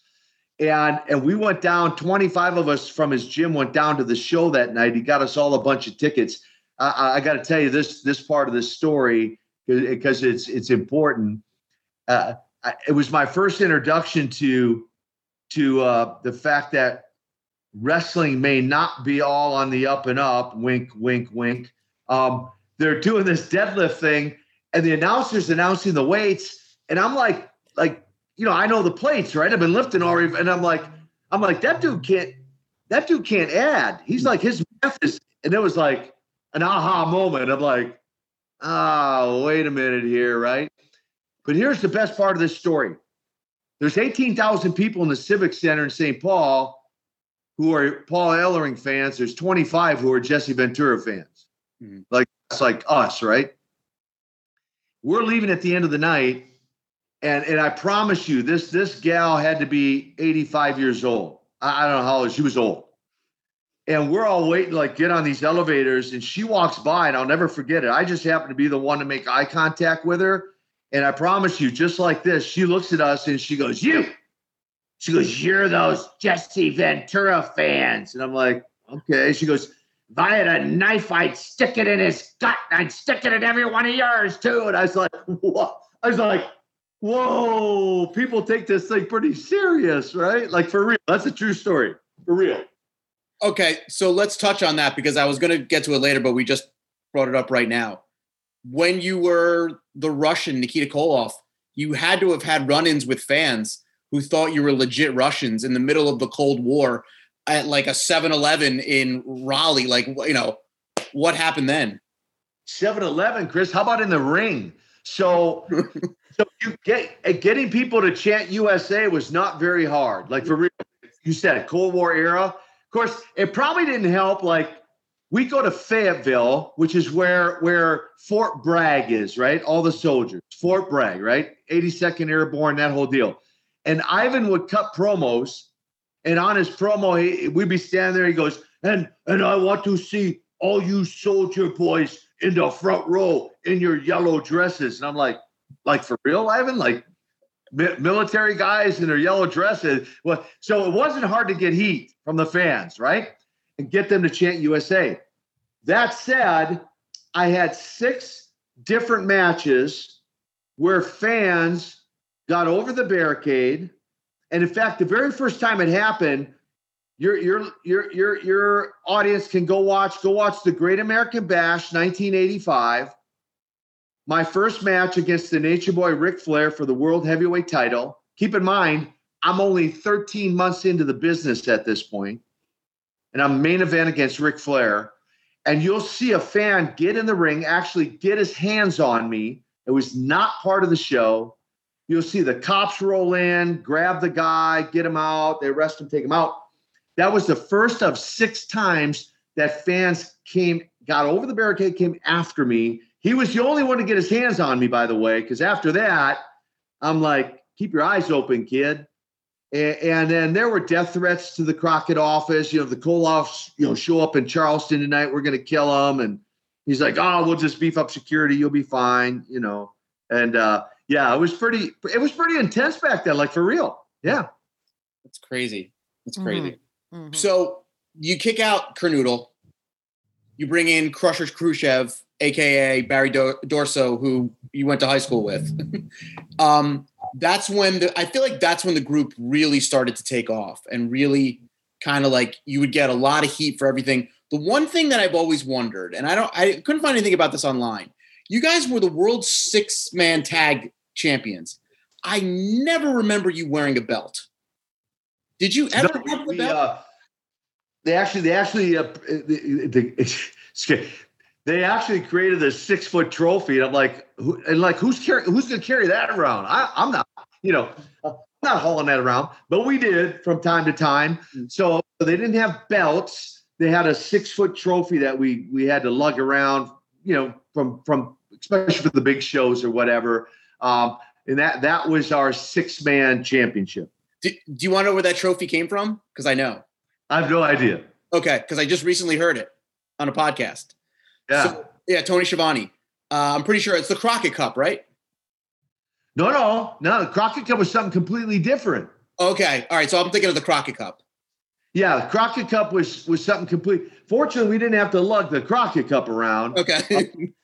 And and we went down, 25 of us from his gym went down to the show that night. He got us all a bunch of tickets. I, I got to tell you this this part of the story because it's it's important. Uh, it was my first introduction to to uh, the fact that wrestling may not be all on the up and up. Wink, wink, wink. Um, they're doing this deadlift thing, and the announcer's announcing the weights, and I'm like, like, you know, I know the plates, right? I've been lifting already, and I'm like, I'm like, that dude can't, that dude can't add. He's like, his math is, and it was like an aha moment. I'm like, oh, wait a minute here, right? But here's the best part of this story. There's 18,000 people in the Civic Center in St. Paul who are Paul Ellering fans. There's 25 who are Jesse Ventura fans. Mm-hmm. Like it's like us, right? We're leaving at the end of the night, and and I promise you, this this gal had to be 85 years old. I, I don't know how old she was old. And we're all waiting, like get on these elevators, and she walks by, and I'll never forget it. I just happened to be the one to make eye contact with her. And I promise you, just like this, she looks at us and she goes, You. She goes, You're those Jesse Ventura fans. And I'm like, Okay. She goes, if I had a knife, I'd stick it in his gut. I'd stick it in every one of yours too. And I was like, what? I was like, whoa, people take this thing pretty serious, right? Like for real. That's a true story. For real. Okay. So let's touch on that because I was going to get to it later, but we just brought it up right now. When you were the Russian Nikita Koloff, you had to have had run ins with fans who thought you were legit Russians in the middle of the Cold War at like a 7-Eleven in Raleigh. Like, you know, what happened then? 7-Eleven, Chris. How about in the ring? So, so you get eh, getting people to chant USA was not very hard. Like for real, you said Cold War era. Of course, it probably didn't help. Like we go to Fayetteville, which is where where Fort Bragg is, right? All the soldiers, Fort Bragg, right? 82nd Airborne, that whole deal. And Ivan would cut promos and on his promo, he, we'd be standing there. He goes, and and I want to see all you soldier boys in the front row in your yellow dresses. And I'm like, like for real, Ivan? Like mi- military guys in their yellow dresses. Well, so it wasn't hard to get heat from the fans, right? And get them to chant USA. That said, I had six different matches where fans got over the barricade and in fact, the very first time it happened, your your your your your audience can go watch go watch the Great American Bash 1985. My first match against the Nature Boy Ric Flair for the World Heavyweight Title. Keep in mind, I'm only 13 months into the business at this point, and I'm main event against Ric Flair. And you'll see a fan get in the ring, actually get his hands on me. It was not part of the show. You'll see the cops roll in, grab the guy, get him out. They arrest him, take him out. That was the first of six times that fans came, got over the barricade, came after me. He was the only one to get his hands on me, by the way, because after that, I'm like, keep your eyes open, kid. And, then there were death threats to the Crockett office. You know, the Koloffs, you know, show up in Charleston tonight. We're going to kill them. And he's like, oh, we'll just beef up security. You'll be fine. You know, and uh, yeah, it was pretty. It was pretty intense back then, like for real. Yeah, that's crazy. That's crazy. Mm-hmm. mm-hmm. So you kick out Kernodle, you bring in Crushers Khrushchev, aka Barry Darsow, who you went to high school with. um, that's when the I feel like that's when the group really started to take off and really kind of like you would get a lot of heat for everything. The one thing that I've always wondered, and I don't, I couldn't find anything about this online. You guys were the world's six man tag champions. I never remember you wearing a belt. Did you ever no, we, uh, they actually, they actually, uh, the, the, they actually created a six foot trophy. And I'm like, who, and like, who's carry, who's going to carry that around? I, I'm not, you know, I'm not hauling that around, but we did from time to time. Mm. So they didn't have belts. They had a six foot trophy that we we had to lug around, you know, from from especially for the big shows or whatever. Um, and that that was our six man championship. Do, do you want to know where that trophy came from? Because I know. I have no idea. Okay, because I just recently heard it on a podcast. Yeah. So, yeah, Tony Schiavone. Uh, I'm pretty sure it's the Crockett Cup, right? No, no, no. The Crockett Cup was something completely different. Okay, all right. So I'm thinking of the Crockett Cup. Yeah, the Crockett Cup was was something complete. Fortunately, we didn't have to lug the Crockett Cup around. Okay.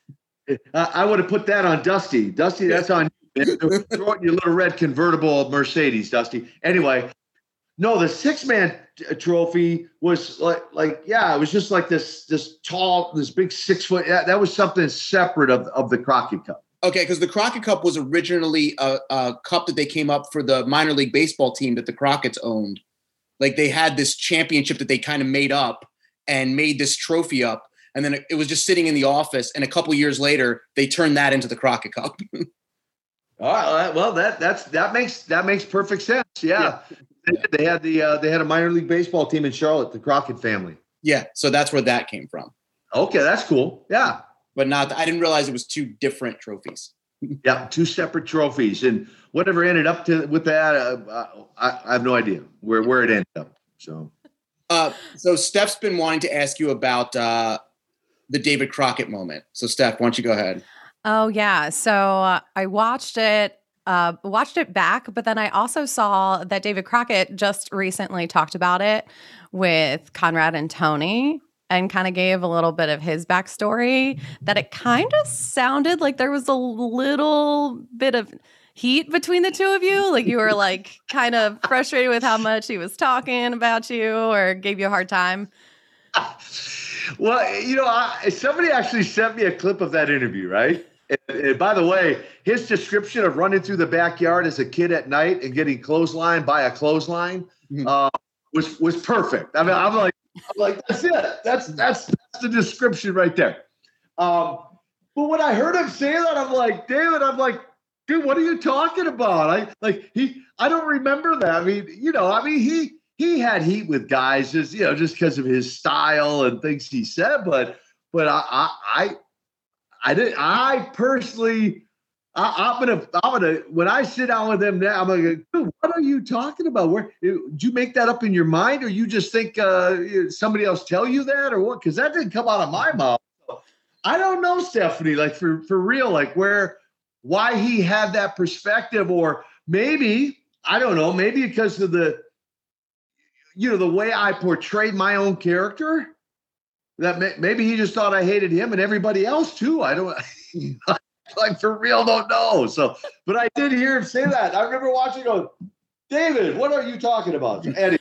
I, I would have put that on Dusty. Dusty, that's on you. Throw it in your little red convertible Mercedes, Dusty. Anyway, no, the six man t- uh, trophy was like, like, yeah, it was just like this, this tall, this big six foot. Yeah, that was something separate of, of the Crockett Cup. Okay, because the Crockett Cup was originally a, a, cup that they came up for the minor league baseball team that the Crockett's owned. Like they had this championship that they kind of made up and made this trophy up, and then it, it was just sitting in the office. And a couple years later, they turned that into the Crockett Cup. All right. Well, that that's that makes that makes perfect sense. Yeah. yeah. They, they had the uh, they had a minor league baseball team in Charlotte, the Crockett family. Yeah, so that's where that came from. Okay, that's cool. Yeah, but not. I didn't realize it was two different trophies. yeah, two separate trophies, and whatever ended up to with that, uh, I, I have no idea where where it ended up. So, uh, so Steph's been wanting to ask you about uh, the David Crockett moment. So, Steph, why don't you go ahead? Oh yeah, so uh, I watched it uh, watched it back, but then I also saw that David Crockett just recently talked about it with Conrad and Tony and kind of gave a little bit of his backstory that it kind of sounded like there was a little bit of heat between the two of you. Like you were like kind of frustrated with how much he was talking about you or gave you a hard time. Well, you know, I, somebody actually sent me a clip of that interview, right? And, and, by the way, his description of running through the backyard as a kid at night and getting clotheslined by a clothesline mm-hmm. uh, was was perfect. I mean, I'm like, I'm like, that's it. That's that's that's the description right there. Um, but when I heard him say that, I'm like, David, I'm like, dude, what are you talking about? I like he, I don't remember that. I mean, you know, I mean, he he had heat with guys just you know just because of his style and things he said, but but I I I did. I personally, I, am gonna, I'm gonna. When I sit down with them now, I'm gonna. What are you talking about? Where did you make that up in your mind, or you just think uh, somebody else tell you that, or what? Because that didn't come out of my mouth. I don't know, Stephanie. Like for for real, like where, why he had that perspective, or maybe I don't know, maybe because of the, you know, the way I portrayed my own character that may, maybe he just thought I hated him and everybody else too. I don't like for real don't know. So, but I did hear him say that. I remember watching. Go, David, what are you talking about? Eddie.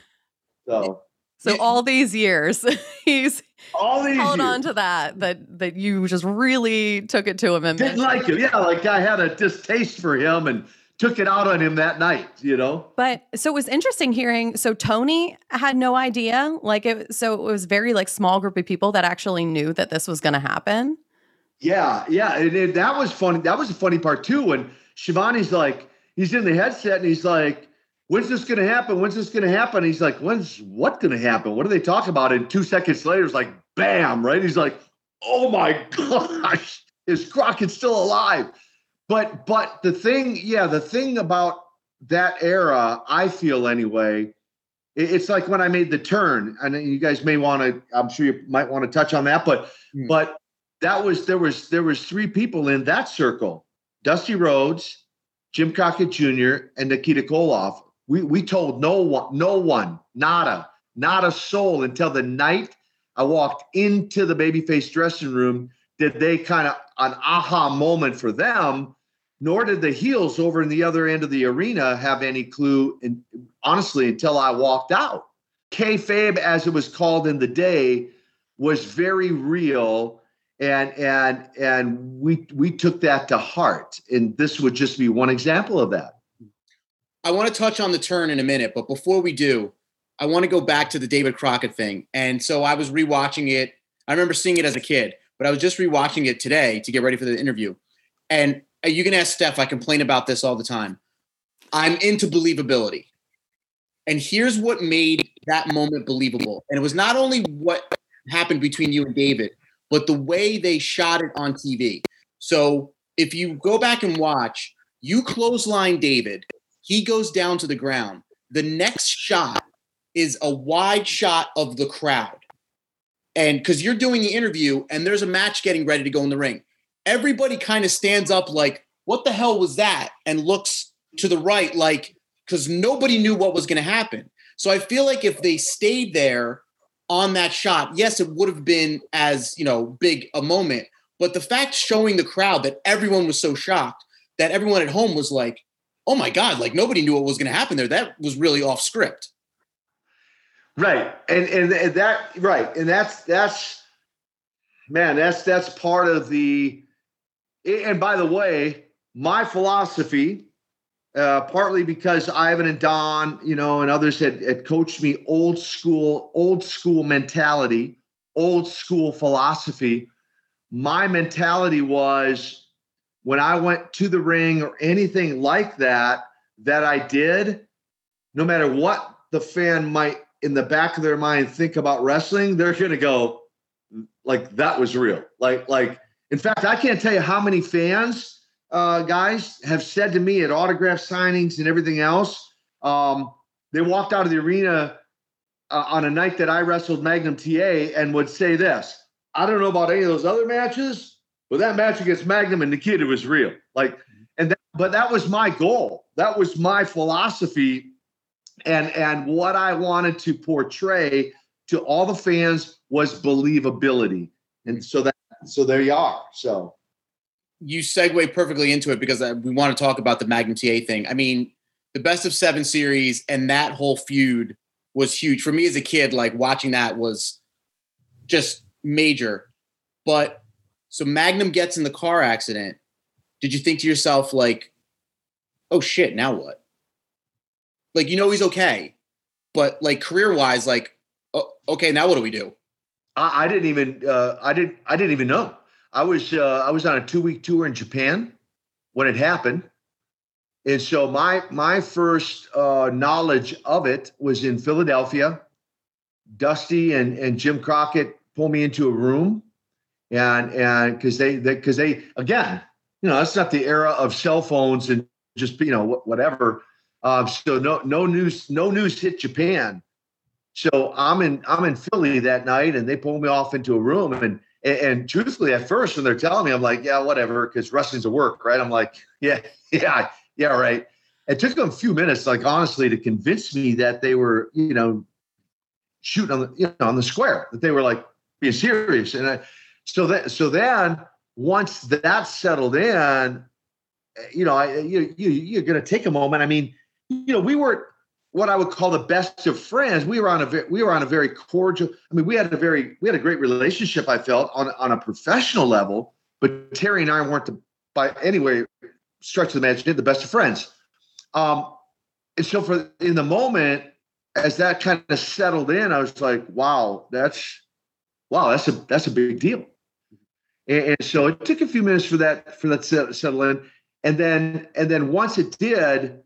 So. So all these years, he's all these held years. on to that that that you just really took it to him and didn't like him. Yeah, like I had a distaste for him and took it out on him that night, you know. But so it was interesting hearing. So Tony had no idea, like it. So it was very like small group of people that actually knew that this was going to happen. Yeah, yeah, and, and that was funny. That was the funny part too. When Schiavone's like, he's in the headset and he's like, "When's this going to happen? When's this going to happen?" He's like, "When's what going to happen? What are they talking about?" And two seconds later, it's like, "Bam!" Right? He's like, "Oh my gosh, is Crockett still alive?" But but the thing, yeah, the thing about that era, I feel anyway, it's like when I made the turn, and you guys may want to. I'm sure you might want to touch on that, but mm. but that was there was there was three people in that circle: Dusty Rhodes, Jim Crockett Jr., and Nikita Koloff. We we told no one, no one, nada, not a soul until the night I walked into the babyface dressing room. Did they kind of an aha moment for them? nor did the heels over in the other end of the arena have any clue, and honestly, until I walked out. Kayfabe, as it was called in the day, was very real, and and and we we took that to heart. And this would just be one example of that. I want to touch on the turn in a minute, but before we do, I want to go back to the David Crockett thing. And so I was rewatching it. I remember seeing it as a kid, but I was just rewatching it today to get ready for the interview. And uh, you can ask Steph, I complain about this all the time. I'm into believability. And here's what made that moment believable. And it was not only what happened between you and David, but the way they shot it on TV. So if you go back and watch, you clothesline David, he goes down to the ground. The next shot is a wide shot of the crowd. And because you're doing the interview and there's a match getting ready to go in the ring, everybody kind of stands up like, what the hell was that? And looks to the right, like, because nobody knew what was going to happen. So I feel like if they stayed there on that shot, yes, it would have been as, you know, big a moment. But the fact showing the crowd that everyone was so shocked that everyone at home was like, oh my God, like nobody knew what was going to happen there. That was really off script. Right. And, and, that, right. And that's, that's, man, that's, that's part of the, and by the way, my philosophy, uh, partly because Ivan and Don, you know, and others had, had coached me old school, old school mentality, old school philosophy. My mentality was when I went to the ring or anything like that, that I did, no matter what the fan might in the back of their mind think about wrestling, they're going to go like that was real. Like like in fact, I can't tell you how many fans uh, guys have said to me at autograph signings and everything else. Um, they walked out of the arena uh, on a night that I wrestled Magnum TA and would say this: I don't know about any of those other matches, but that match against Magnum and Nikita was real. Like, and that, but that was my goal. That was my philosophy and and what I wanted to portray to all the fans was believability, and so that so there you are. So you segue perfectly into it because we want to talk about the Magnum TA thing. I mean, the best of seven series and that whole feud was huge for me as a kid. Like watching that was just major. But so Magnum gets in the car accident. Did you think to yourself like, "Oh shit, now what?" Like you know he's okay, but like career wise, like oh, okay, now what do we do? I, I didn't even uh, I didn't I didn't even know. I was uh, I was on a two week tour in Japan when it happened, and so my my first uh, knowledge of it was in Philadelphia. Dusty and and Jim Crockett pulled me into a room, and and because they because they, they again you know that's not the era of cell phones and just you know whatever um, so no no news no news hit Japan. So I'm in I'm in Philly that night, and they pull me off into a room, and and, and truthfully, at first when they're telling me, I'm like, yeah, whatever, because wrestling's a work, right? I'm like, yeah, yeah, yeah, right. It took them a few minutes, like honestly, to convince me that they were, you know, shooting on the you know on the square, that they were like being serious, and I, so that so then once that settled in, you know, I, you, you you're to take a moment. I mean you know, we weren't what I would call the best of friends. We were on a we were on a very cordial. I mean, we had a very we had a great relationship. I felt on on a professional level, but Terry and I weren't the, by any way stretch of the imagination the best of friends. Um, and so for in the moment, as that kind of settled in, I was like, wow, that's wow, that's a that's a big deal. And, and so it took a few minutes for that for that to settle in, and then and then once it did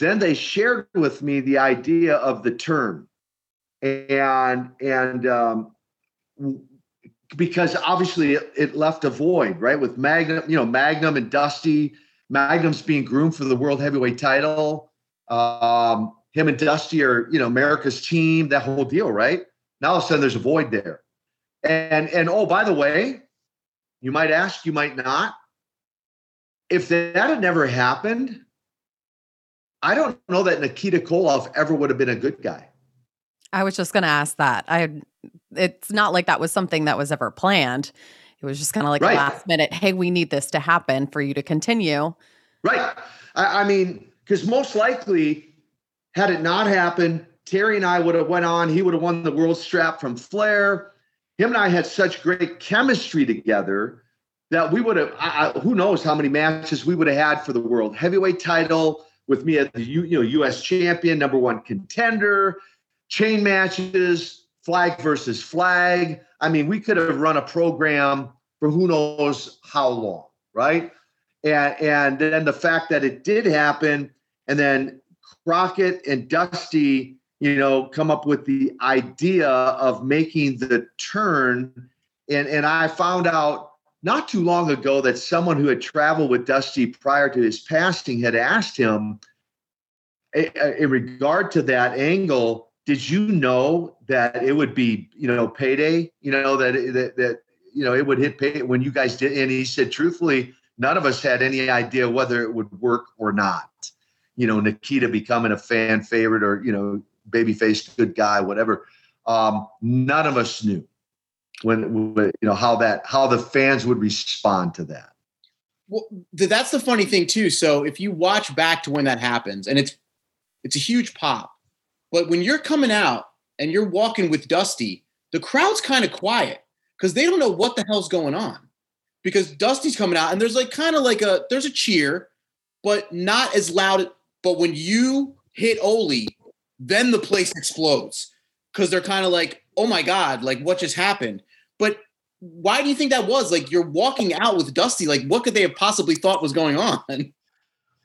then they shared with me the idea of the term. And and um, because obviously it, it, left a void right? With magnum you know magnum and dusty magnum's being groomed for the world heavyweight title. Um, him and dusty are you know america's team that whole deal right? Now all of a sudden there's a void there. And and oh by the way you might ask you might not. If that had never happened I don't know that Nikita Koloff ever would have been a good guy. I was just going to ask that. I it's not like that was something that was ever planned. It was just kind of like right. last minute, hey, we need this to happen for you to continue. Right. I, I mean, because most likely, had it not happened, Terry and I would have went on. He would have won the world strap from Flair. Him and I had such great chemistry together that we would have. I, who knows how many matches we would have had for the world heavyweight title with me at the you know U.S. champion, number one contender, chain matches, flag versus flag. I mean, we could have run a program for who knows how long, right? And and then the fact that it did happen, and then Crockett and Dusty, you know, come up with the idea of making the turn. And and I found out not too long ago that someone who had traveled with Dusty prior to his passing had asked him eh, eh, in regard to that angle, did you know that it would be, you know, payday? You know that eh, that that you know it would hit pay when you guys did. And he said, truthfully, none of us had any idea whether it would work or not. You know, Nikita becoming a fan favorite or you know, babyface good guy, whatever. Um, none of us knew when, when you know how that how the fans would respond to that. Well, that's the funny thing too. So if you watch back to when that happens, and it's it's a huge pop. But when you're coming out and you're walking with Dusty, the crowd's kind of quiet because they don't know what the hell's going on. Because Dusty's coming out and there's like kind of like a there's a cheer, but not as loud. But when you hit Ole, then the place explodes because they're kind of like, oh my God, like what just happened? But why do you think that was? Like you're walking out with Dusty, like what could they have possibly thought was going on?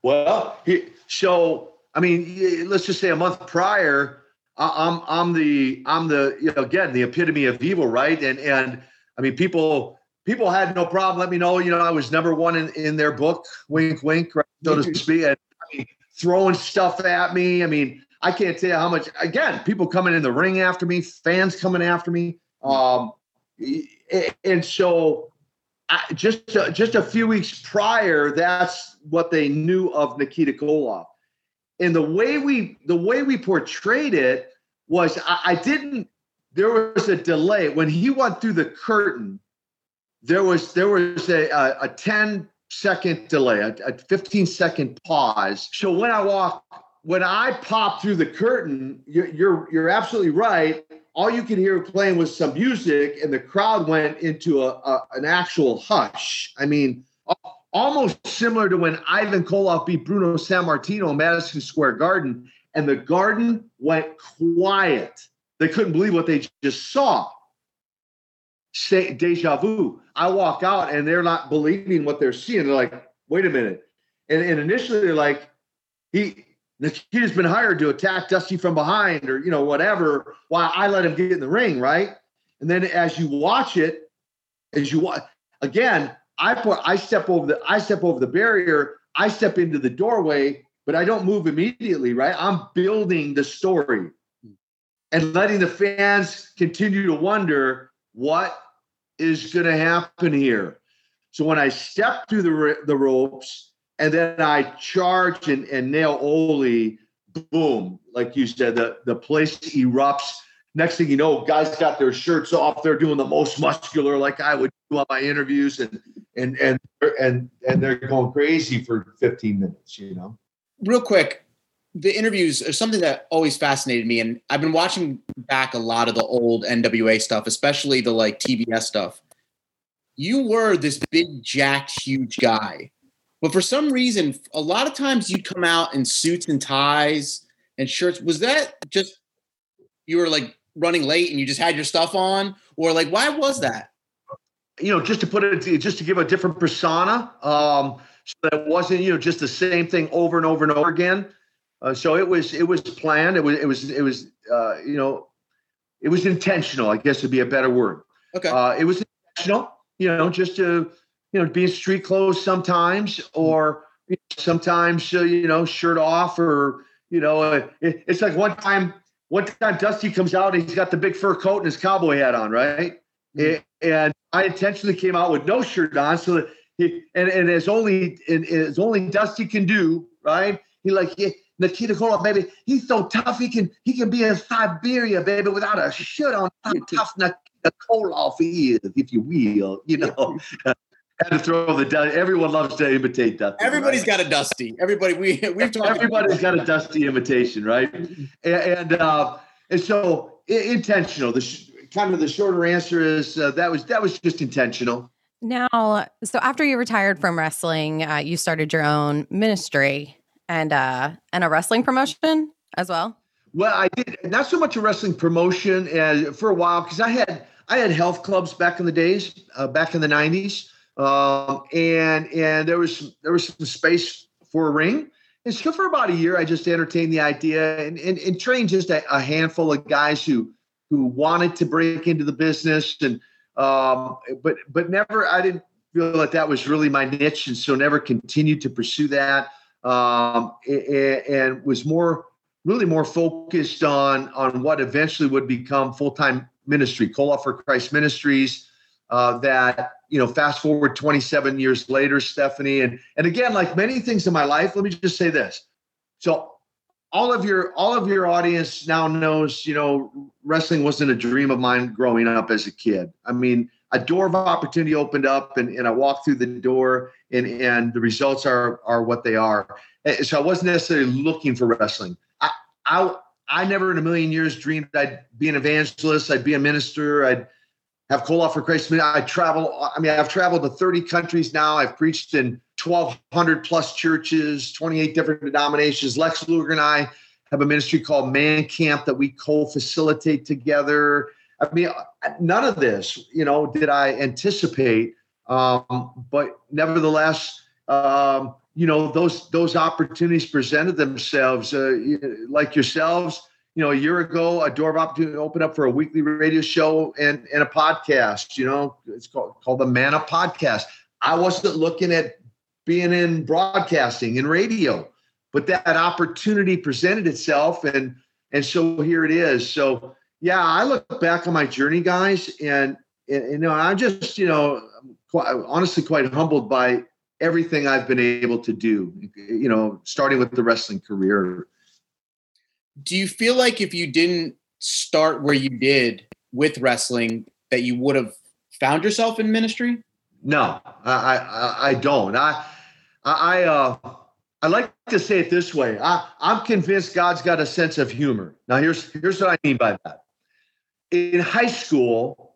Well, he, so I mean, let's just say a month prior, I'm I'm the I'm the you know again the epitome of evil, right? And and I mean people people had no problem. Let me know, you know, I was number one in, in their book, wink, wink, right, so to mm-hmm. speak, and I mean, throwing stuff at me. I mean, I can't tell you how much. Again, people coming in the ring after me, fans coming after me, um, and so I, just just a few weeks prior, that's what they knew of Nikita Koloff and the way we the way we portrayed it was I, I, didn't there was a delay. When he went through the curtain there was there was a, a, a 10 second delay a, a 15 second pause. So when i walk when i popped through the curtain you're, you're you're absolutely right all you could hear playing was some music and the crowd went into a, a an actual hush i mean almost similar to when Ivan Koloff beat Bruno Sammartino in Madison Square Garden, and the garden went quiet. They couldn't believe what they just saw. Deja vu. I walk out and they're not believing what they're seeing. They're like, wait a minute. And, and initially they're like, he Nikita's been hired to attack Dusty from behind or you know, whatever, while I let him get in the ring, right? And then as you watch it, as you watch again, I put I step over the I step over the barrier, I step into the doorway, but I don't move immediately, right? I'm building the story and letting the fans continue to wonder what is going to happen here. So when I step through the the ropes and then I charge and, and nail Ole, boom, like you said, the, the place erupts. Next thing you know, guys got their shirts off. They're doing the most muscular, like I would do on my interviews, and and and and and they're going crazy for 15 minutes you know? Real quick the interviews are something that always fascinated me. And i've been watching back a lot of the old nwa stuff especially the like tbs stuff. You were this big jacked huge guy but for some reason a lot of times you'd come out in suits and ties and shirts was that just you were like running late and you just had your stuff on or like why was that you know, just to put it, just to give a different persona, um, so that it wasn't, you know, just the same thing over and over and over again. Uh, so it was, it was planned. It was, it was, it was, uh, you know, it was intentional. I guess would be a better word. Okay. Uh, it was intentional. You know, just to, you know, being street clothes sometimes, or you know, sometimes, uh, you know, shirt off, or you know, uh, it, it's like one time, one time Dusty comes out and he's got the big fur coat and his cowboy hat on, right? Mm-hmm. and I intentionally came out with no shirt on, so that he and and as only and as only Dusty can do, right? He like yeah, Nikita Koloff, baby, he's so tough he can he can be in Siberia, baby, without a shirt on. How tough Nikita Koloff is, if you will, you know. Had to throw the dust. everyone loves to imitate Dusty. Everybody's right? got a Dusty. Everybody we we've talked. Everybody's got a Dusty imitation, right? and and, uh, and so intentional. The kind of the shorter answer is uh, that was that was just intentional. Now, so after you retired from wrestling, uh, you started your own ministry and uh, and a wrestling promotion as well. Well, I did not so much a wrestling promotion as for a while because I had I had health clubs back in the days, uh, back in the '90s, um, and and there was there was some space for a ring. And so for about a year, I just entertained the idea and, and, and trained just a, a handful of guys who who wanted to break into the business. And um, but but never I didn't feel that that was really my niche. And so never continued to pursue that. Um, and, and was more really more focused on on what eventually would become full-time ministry Koloff for Christ Ministries uh, that you know fast forward 27 years later Stephanie and and again like many things in my life let me just say this. So all of your all of your audience now knows you know wrestling wasn't a dream of mine growing up as a kid. I mean a door of opportunity opened up and, and i walked through the door and and the results are are what they are. So i wasn't necessarily looking for wrestling. I i i never in a million years dreamed i'd be an evangelist i'd be a minister i'd have Koloff for Christ. I travel. I mean, I've traveled to 30 countries now. I've preached in 1,200 plus churches, 28 different denominations. Lex Luger and I have a ministry called Man Camp that we co-facilitate together. I mean, none of this, you know, did I anticipate. Um, but nevertheless, um, you know, those those opportunities presented themselves. Uh, like yourselves, you know, a year ago, a door of opportunity opened up for a weekly radio show and, and a podcast. You know, it's called, called the Mana Podcast. I wasn't looking at being in broadcasting and radio, but that opportunity presented itself, and and so here it is. So yeah, I look back on my journey, guys, and, and you know, I'm just you know, quite, honestly quite humbled by everything I've been able to do. You know, starting with the wrestling career do you feel like if you didn't start where you did with wrestling, that you would have found yourself in ministry? No, I I, I don't. I I uh I like to say it this way. I, I'm convinced God's got a sense of humor. Now here's here's what I mean by that. In high school,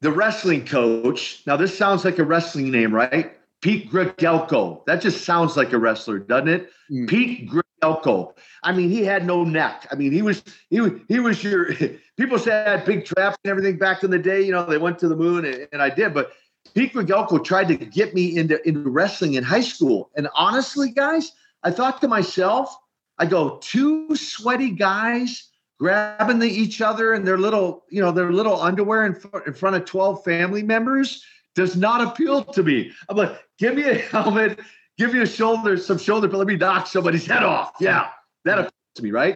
the wrestling coach, now this sounds like a wrestling name, right? Pete Gregelko. That just sounds like a wrestler, doesn't it? Mm. Pete Elko. I mean, he had no neck. I mean, he was he was he was your people said big traps and everything back in the day. You know, they went to the moon, and, and I did. But Pete Gregelko tried to get me into into wrestling in high school. And honestly, guys, I thought to myself, I go two sweaty guys grabbing the, each other in their little you know their little underwear in, in front of twelve family members does not appeal to me. I'm like, give me a helmet give you a shoulder, some shoulder, but let me knock somebody's head off. Yeah, that appeals to me, right?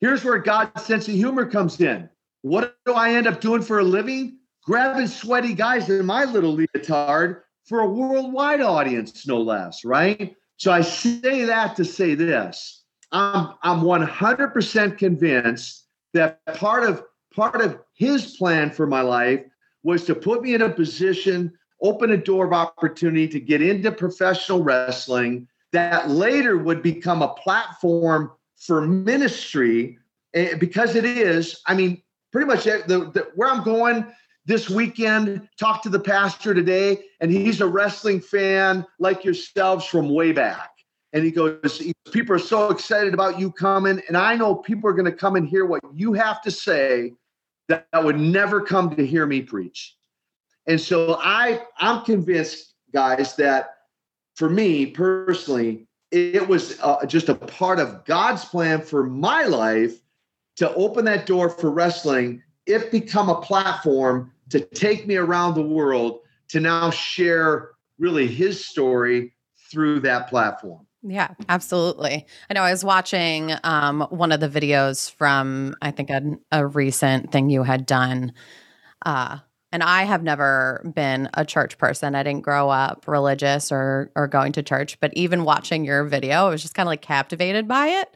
Here's where God's sense of humor comes in. What do I end up doing for a living? Grabbing sweaty guys in my little leotard for a worldwide audience, no less, right? So I say that to say this. I'm I'm 100% convinced that part of part of his plan for my life was to put me in a position open a door of opportunity to get into professional wrestling that later would become a platform for ministry eh, because it is i mean pretty much the, the, where i'm going this weekend talked to the pastor today and he's a wrestling fan like yourselves from way back. And he goes people are so excited about you coming and i know people are going to come and hear what you have to say that, that would never come to hear me preach and so I I'm convinced, guys, that for me personally, it was uh, just a part of God's plan for my life to open that door for wrestling. It become a platform to take me around the world to now share really his story through that platform. Yeah, absolutely. I know I was watching um, one of the videos from, I think, a, a recent thing you had done uh, and I have never been a church person. I didn't grow up religious or or going to church, but even watching your video, I was just kind of like captivated by it.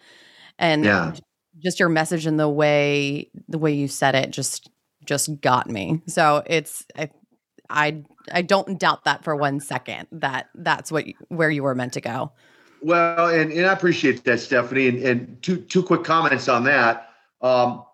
And yeah. just your message and the way the way you said it just just got me. So it's I I, I don't doubt that for one second that that's what where you were meant to go. Well, and, and I appreciate that, Stephanie. And, and two two quick comments on that. Um,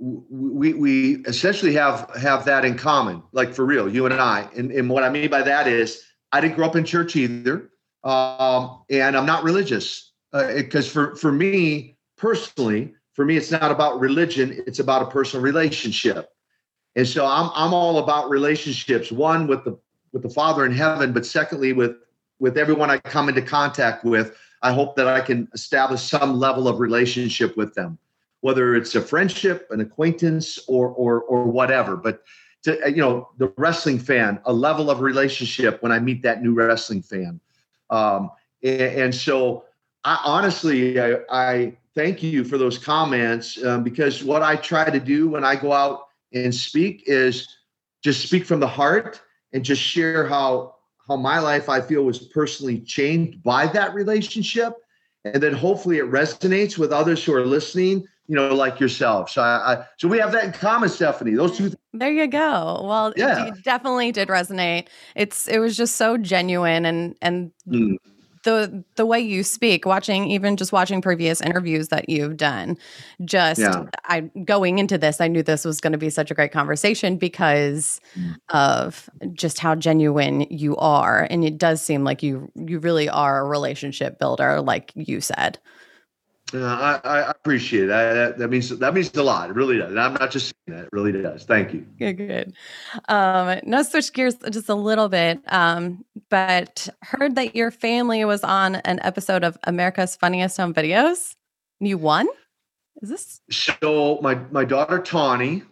we we essentially have have that in common, like for real, you and I. And, and what I mean by that is, I didn't grow up in church either, um, and I'm not religious because uh, for for me personally, for me, it's not about religion; it's about a personal relationship. And so I'm I'm all about relationships. One with the with the Father in heaven, but secondly with with everyone I come into contact with. I hope that I can establish some level of relationship with them, whether it's a friendship, an acquaintance, or or or whatever. But to you know, the wrestling fan, a level of relationship when I meet that new wrestling fan. Um, and, and so, I honestly, I, I thank you for those comments um, because what I try to do when I go out and speak is just speak from the heart and just share how how my life I feel was personally changed by that relationship, and then hopefully it resonates with others who are listening. You know, like yourself. So I, I so we have that in common, Stephanie. Those two. There you go. Well, Yeah. it definitely did resonate. It's it was just so genuine and and Mm. the the way you speak, watching even just watching previous interviews that you've done, just Yeah. I going into this, I knew this was going to be such a great conversation because Mm. of just how genuine you are, and it does seem like you you really are a relationship builder, like you said. Uh, I, I appreciate it. I, that, that means that means a lot. It really does. And I'm not just saying that. It really does. Thank you. Good, good. Um, now switch gears just a little bit. Um, but heard that your family was on an episode of America's Funniest Home Videos. You won? Is this So my my daughter Tawny,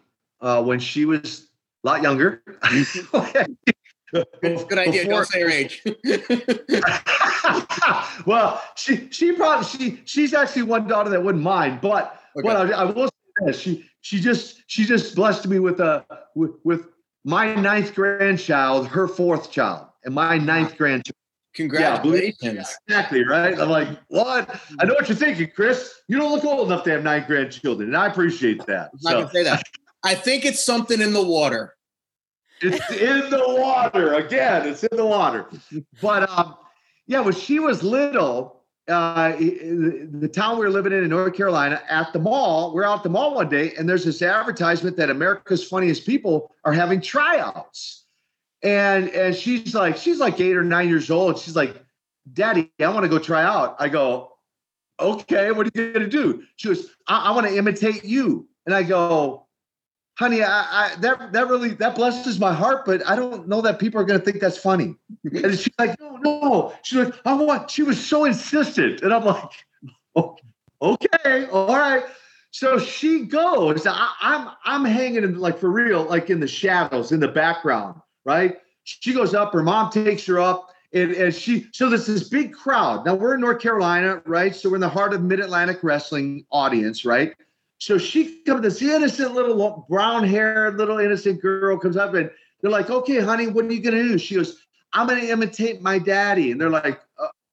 uh, when she was a lot younger. Good, good idea. Before- Don't say her age. well, she she probably she she's actually one daughter that wouldn't mind, but Okay. what I, I will say this, she she just she just blessed me with a with, with my ninth grandchild, her fourth child, and my ninth grandchild. Congratulations. Exactly right. I'm like, what? I know what you're thinking, Chris. You don't look old enough to have nine grandchildren, and I appreciate that. I'm not So gonna say that. I think it's something in the water. It's in the water again. It's in the water. But um, yeah, when she was little, uh, the town we were living in in North Carolina, at the mall, we're out the mall one day, and there's this advertisement that America's Funniest People are having tryouts, and and she's like, she's like eight or nine years old. She's like, Daddy, I want to go try out. I go, okay, what are you gonna do? She goes, I, I want to imitate you, and I go, honey, I, I that that really that blesses my heart, but I don't know that people are gonna think that's funny. And she's like, no, no. She's like, I want. She was so insistent, and I'm like, "Oh, okay, all right. So she goes. I, I'm I'm hanging in like for real, like in the shadows, in the background, right? She goes up. Her mom takes her up. And, and she, so there's this big crowd. Now we're in North Carolina, right? So we're in the heart of Mid Atlantic wrestling audience, right? So she comes, this innocent little brown haired little innocent girl comes up and they're like, okay, honey, what are you going to do? She goes, I'm going to imitate my daddy. And they're like,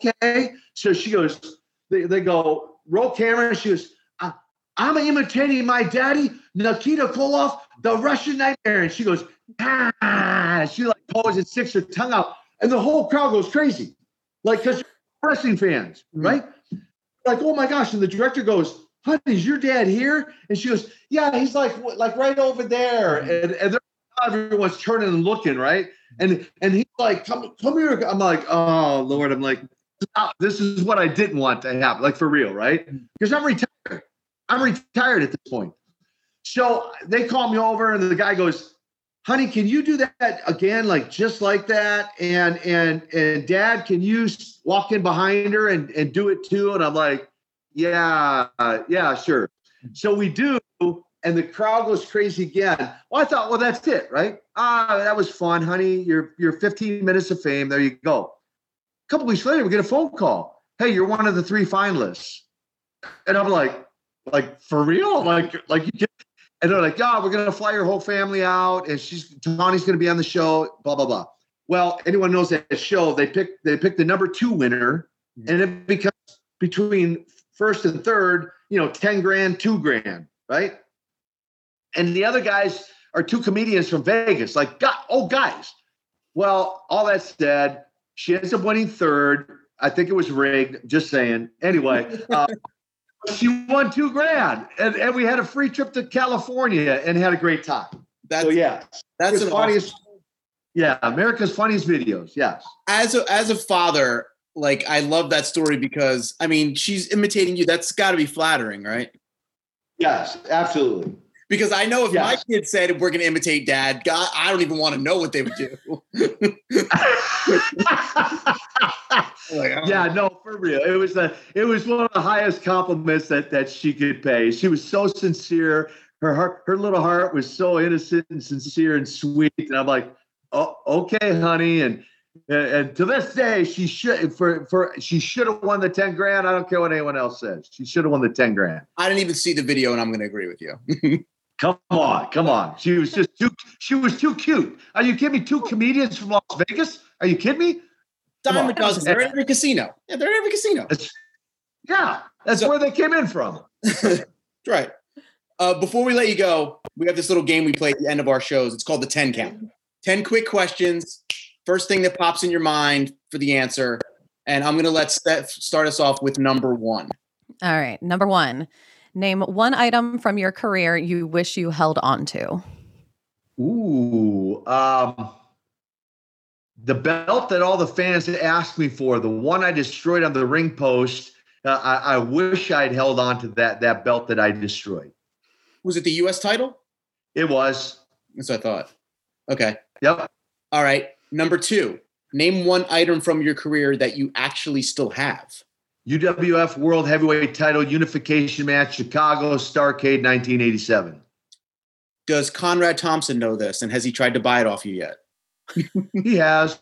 okay. So she goes, they, they go, roll camera. She goes, "I- I'm imitating my daddy, Nikita Koloff, the Russian nightmare. And she goes, ah, she like poses and sticks her tongue out. And the whole crowd goes crazy. Like, because wrestling fans, Mhm. right? Like, oh my gosh. And the director goes, honey, is your dad here? And she goes, yeah, he's like, like right over there. And, and everyone's turning and looking, right? And and he's like, come, come here. I'm like, oh Lord. I'm like, "Ah, this is what I didn't want to happen, like for real, right? Because I'm retired. I'm retired at this point. So they call me over, and the guy goes, honey, can you do that again, like just like that? And and and dad, can you walk in behind her and, and do it too? And I'm like, yeah, yeah, sure. So we do, and the crowd goes crazy again. Well, I thought, well, that's it, right? Ah, that was fun, honey. You're you're 15 minutes of fame. There you go. A couple weeks later, we get a phone call. Hey, you're one of the three finalists. And I'm like, like for real? Like, like you can and they're like, yeah, we're gonna fly your whole family out, and she's Tawny's gonna be on the show, blah, blah, blah. Well, anyone knows that show, they pick they pick the number two winner, and it becomes between first and third, you know, 10 grand, two grand, right? And the other guys are two comedians from Vegas, like, God, oh, guys. Well, all that said, she ends up winning third. I think it was rigged, just saying. Anyway, uh, she won two grand, and, and we had a free trip to California and had a great time. That's so, yeah, that's an funniest. awesome- Yeah, America's funniest videos. Yes. as a as a father. Like I love that story because I mean she's imitating you. That's got to be flattering, right? Yes, absolutely. Because I know if my Yes. kid said we're going to imitate dad, God, I don't even want to know what they would do. Like, yeah, no, for real. It was the it was one of the highest compliments that that she could pay. She was so sincere. Her heart, her little heart was so innocent and sincere and sweet. And I'm like, oh, okay, honey. And and, to this day, she should for for she should have won the ten grand. I don't care what anyone else says. She should have won the ten grand. I didn't even see the video, and I'm going to agree with you. Come on, come on. She was just too. She was too cute. Are you kidding me? Two comedians from Las Vegas? Are you kidding me? Come Dime on. a dozen. They're in every casino. Yeah, they're in every casino. That's, yeah, that's So- where they came in from. right. Uh, before we let you go, we have this little game we play at the end of our shows. It's called the 10 count. 10 quick questions. First thing that pops in your mind for the answer. And I'm going to let Steph start us off with number one. All right. Number one, name one item from your career you wish you held on to. Ooh, um, the belt that all the fans had asked me for, the one I destroyed on the ring post. Uh, I, I wish I'd held on to that that belt that I destroyed. Was it the U.S. title? It was. That's what I thought. Okay. Yep. All right. Number two, name one item from your career that you actually still have. UWF World Heavyweight Title Unification Match, Chicago Starrcade, 1987. Does Conrad Thompson know this? And has he tried to buy it off you yet? He has.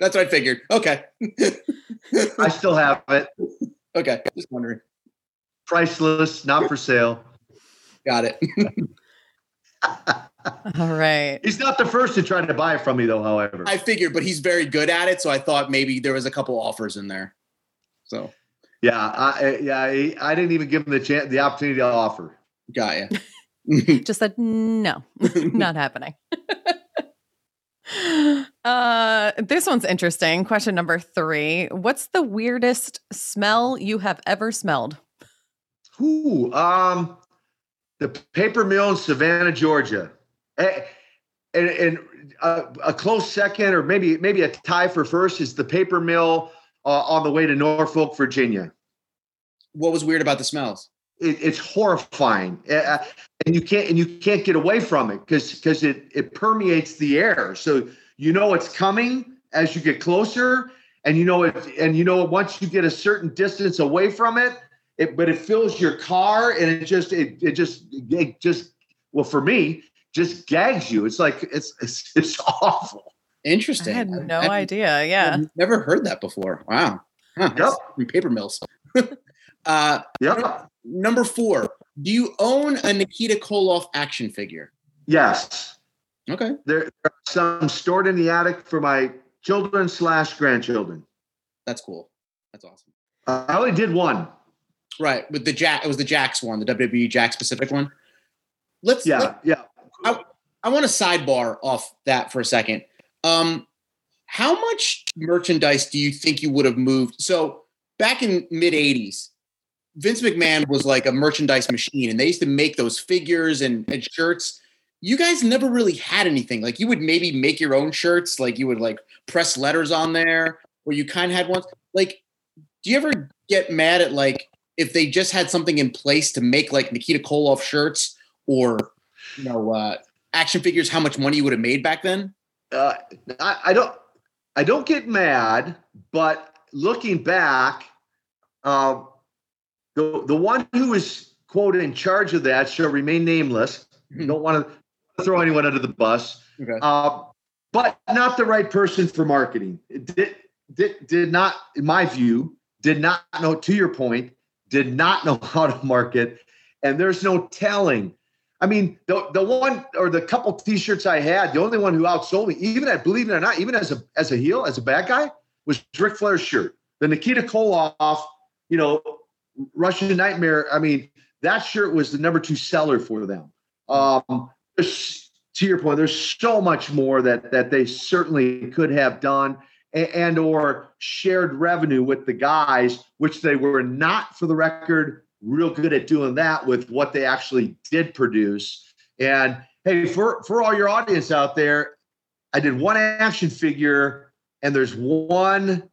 That's what I figured. Okay. I still have it. okay. Just wondering. Priceless, not for sale. Got it. All right. He's not the first to try to buy it from me, though. However, I figured, but he's very good at it. So I thought maybe there was a couple offers in there. So yeah, I, yeah, I, I didn't even give him the chance, the opportunity to offer. got you. Just said no, not happening. uh, this one's interesting. Question number three: What's the weirdest smell you have ever smelled? Ooh, um, the paper mill in Savannah, Georgia, Eh, and, and a, a close second, or maybe maybe a tie for first, is the paper mill uh, on the way to Norfolk, Virginia. what was weird about the smells? It, it's horrifying, Uh, and you can't and you can't get away from it because because it it permeates the air. So you know it's coming as you get closer, and you know it, and you know once you get a certain distance away from it, it but it fills your car, and it just it it just it just well for me just gags you. It's like it's it's, it's awful. Interesting. I had no I've- idea. Yeah. I've never heard that before. Wow. Huh, Yep. From paper mills. uh, Yep. number four. Do you own a Nikita Koloff action figure? Yes. Okay. There, there are some stored in the attic for my children slash grandchildren. That's cool. That's awesome. Uh, I only did one. Right. With the Jack, it was the Jakks one, the WWE Jakks Pacific one. Let's, Yeah, let- yeah. I want to sidebar off that for a second. Um, how much merchandise do you think you would have moved? So back in mid '80s, Vince McMahon was like a merchandise machine, and they used to make those figures and, and shirts. You guys never really had anything. Like you would maybe make your own shirts, like you would like press letters on there, or you kind of had ones. Like, do you ever get mad at like if they just had something in place to make like Nikita Koloff shirts or you know uh, action figures? How much money you would have made back then? uh, I, I don't I don't get mad, but looking back, um, the the one who was quote in charge of that shall remain nameless. Mhm. Don't want to throw anyone under the bus, Okay. uh, but not the right person for marketing. It did, did did not, in my view, did not know. To your point, did not know how to market, and there's no telling. I mean, the the one or the couple T-shirts I had, the only one who outsold me, even at believe it or not, even as a as a heel, as a bad guy, was Ric Flair's shirt. The Nikita Koloff, you know, Russian Nightmare. I mean, that shirt was the number two seller for them. Um, to your point, there's so much more that that they certainly could have done and, or shared revenue with the guys, which they were not, for the record, real good at doing that with what they actually did produce. And hey, for for all your audience out there, I did one action figure, and there's one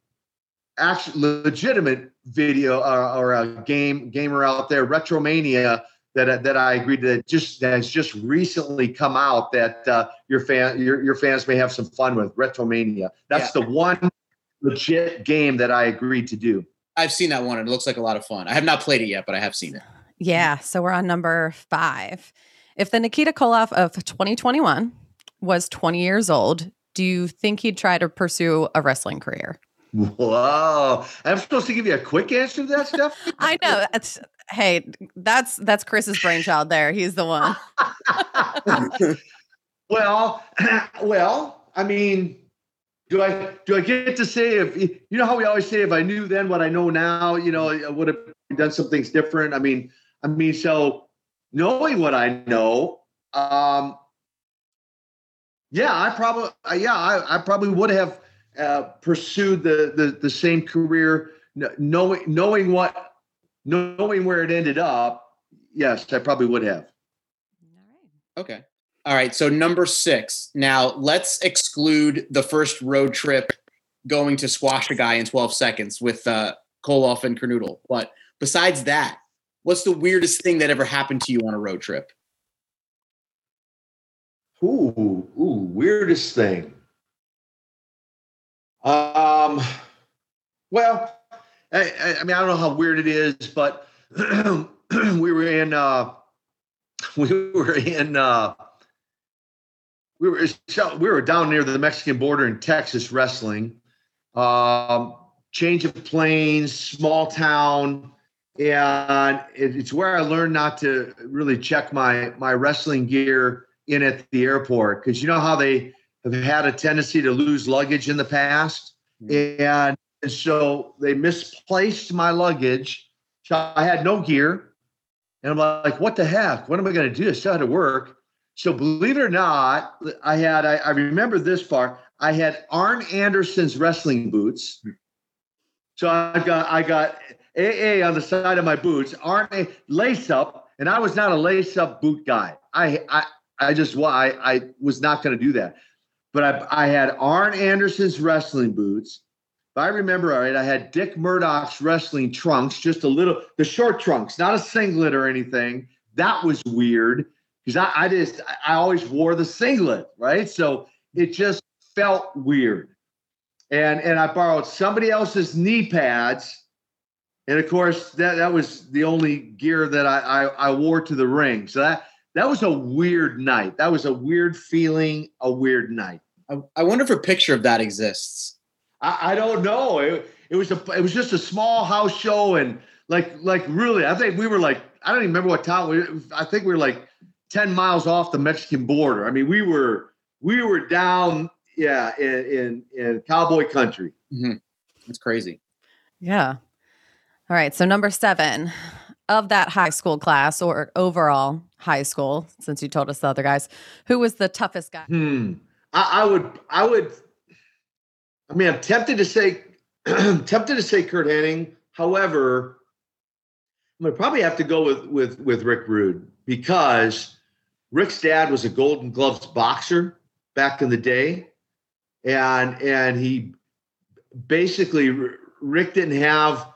actual legitimate video uh, or a game gamer out there, Retromania, that that I agreed that just that has just recently come out that uh, your fan your your fans may have some fun with Retromania. That's yeah. the one legit game that I agreed to do. I've seen that one and it looks like a lot of fun. I have not played it yet, but I have seen it. Yeah, so we're on number 5. If the Nikita Koloff of 2021 was 20 years old, do you think he'd try to pursue a wrestling career? Whoa! I'm supposed to give you a quick answer to that stuff. I know. It's, hey, that's that's Chris's brainchild. There, he's the one. well, well, I mean, do I do I get to say if you know how we always say if I knew then what I know now, you know, I would have done some things different. I mean, I mean, so knowing what I know, um, yeah, I probably, yeah, I, I probably would have uh, pursued the, the the same career, knowing knowing what knowing where it ended up. Yes, I probably would have. All right. Okay. All right. So number six. Now let's exclude the first road trip going to squash a guy in 12 seconds with uh, Koloff and Kernodle. But besides that, what's the weirdest thing that ever happened to you on a road trip? Ooh, ooh, weirdest thing. Um, well, I, I mean, I don't know how weird it is, but we were in, uh, we were in, uh, we were we were down near the Mexican border in Texas wrestling. Um, change of planes, small town, and it's where I learned not to really check my my wrestling gear in at the airport because you know how they have had a tendency to lose luggage in the past, mm-hmm. And so they misplaced my luggage. So I had no gear, and I'm like, "What the heck? What am I going to do?" I still had to work. So believe it or not, I had I, I remember this part. I had Arn Anderson's wrestling boots. So I've got I got AA on the side of my boots, Arn a lace up, and I was not a lace up boot guy. I I I just I I was not going to do that. But I I had Arn Anderson's wrestling boots. I remember all right, I had Dick Murdoch's wrestling trunks, just a little the short trunks, not a singlet or anything. That was weird because I, I just I always wore the singlet, right? So it just felt weird. And and I borrowed somebody else's knee pads. And of course, that, that was the only gear that I, I, I wore to the ring. So that that was a weird night. That was a weird feeling, a weird night. I, I wonder if a picture of that exists. I, I don't know. It, it was a it was just a small house show and like like really, I think we were like I don't even remember what town we I think we were like 10 miles off the Mexican border. I mean, we were we were down, yeah, in in, in cowboy country. Mm-hmm. That's crazy. Yeah. All right. So number seven of that high school class or overall high school, since you told us the other guys, who was the toughest guy? Hmm. I, I would. I would. I mean, I'm tempted to say, tempted to say Curt Hennig. However, I'm gonna probably have to go with with with Rick Rude because Rick's dad was a Golden Gloves boxer back in the day, and and he basically Rick didn't have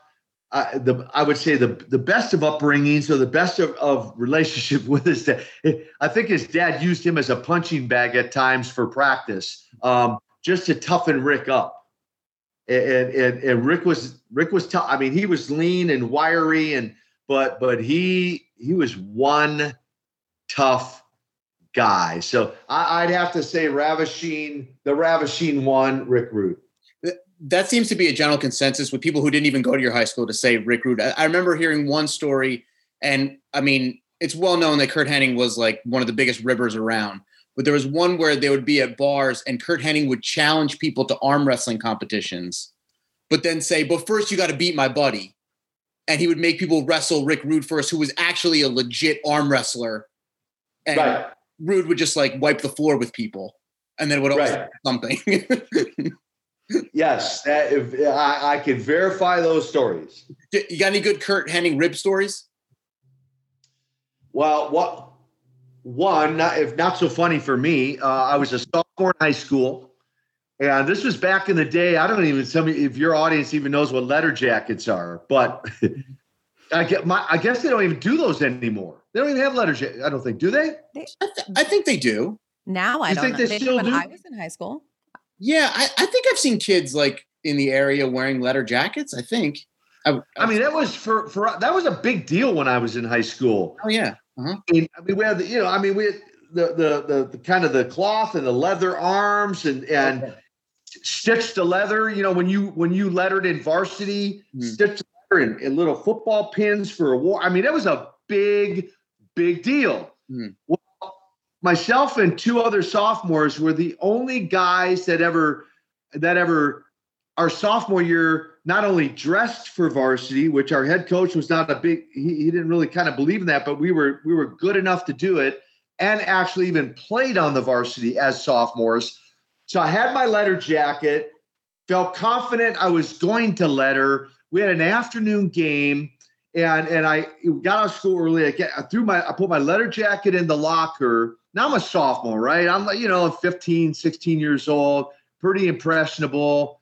uh, the I would say the the best of upbringings or the best of, of relationship with his dad. I think his dad used him as a punching bag at times for practice, um, just to toughen Rick up. And, and and Rick was Rick was tough. I mean, he was lean and wiry, and but but he he was one tough guy. So I, would have to say Ravishing, the Ravishing one, Rick Rude. That seems to be a general consensus with people who didn't even go to your high school to say Rick Rude. I remember hearing one story, and I mean, it's well known that Curt Hennig was like one of the biggest ribbers around. But there was one where they would be at bars, and Curt Hennig would challenge people to arm wrestling competitions, but then say, "But first, you got to beat my buddy." And he would make people wrestle Rick Rude first, who was actually a legit arm wrestler. And right. Rude would just like wipe the floor with people, and then would always right. something. yes, that, if, I, I can verify those stories. You got any good Curt Hennig rib stories? Well, what one, if not so funny for me, uh, I was a sophomore in high school, and this was back in the day. I don't even some if your audience even knows what letter jackets are, but I get my. I guess they don't even do those anymore. They don't even have letters. yet, I don't think. Do they? I, th- I think they do. Now I You don't think know. they They did still when do? I was in high school. Yeah, I, I think I've seen kids like in the area wearing letter jackets. I think. I, I mean, that was for for that was a big deal when I was in high school. oh yeah, I mean, I mean, we had the, you know, I mean, we had the, the the the kind of the cloth and the leather arms and and Okay. stitched the leather. You know, when you when you lettered in varsity, Hmm. stitched leather and, and little football pins for a war. I mean, that was a big big deal. Hmm. Well, myself and two other sophomores were the only guys that ever that ever our sophomore year not only dressed for varsity, which our head coach was not a big he, he didn't really kind of believe in that, but we were we were good enough to do it and actually even played on the varsity as sophomores. So I had my letter jacket, felt confident I was going to letter. We had an afternoon game and and I got out of school early. I, get, I threw my I put my letter jacket in the locker. Now I'm a sophomore, right? I'm like, you know, 15, 16 years old, pretty impressionable.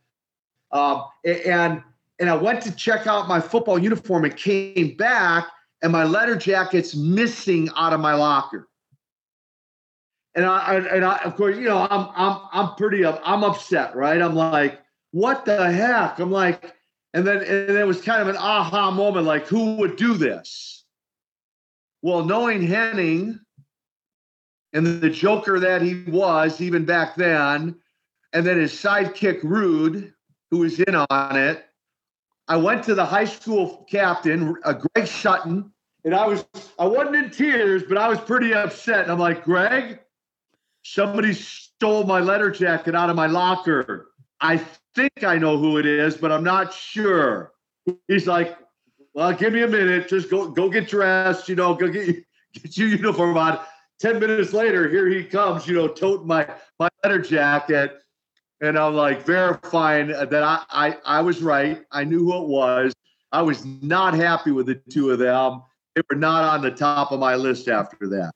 Um, and and I went to check out my football uniform and came back, and my letter jacket's missing out of my locker. And I, and I, of course, you know, I'm I'm I'm pretty I'm upset, right? I'm like, what the heck? I'm like, and then and it was kind of an aha moment, like, who would do this? Well, knowing Hennig and the joker that he was even back then, and then his sidekick Rude, who was in on it. I went to the high school captain, uh, Greg Sutton, and I was I wasn't in tears, but I was pretty upset. And I'm like, Greg, somebody stole my letter jacket out of my locker. I think I know who it is, but I'm not sure. He's like, well, give me a minute. Just go go get dressed. You know, go get get your uniform on. Ten minutes later, here he comes. You know, toting my my letter jacket and I'm like verifying that I, I I was right. I knew who it was. I was not happy with the two of them. They were not on the top of my list after that.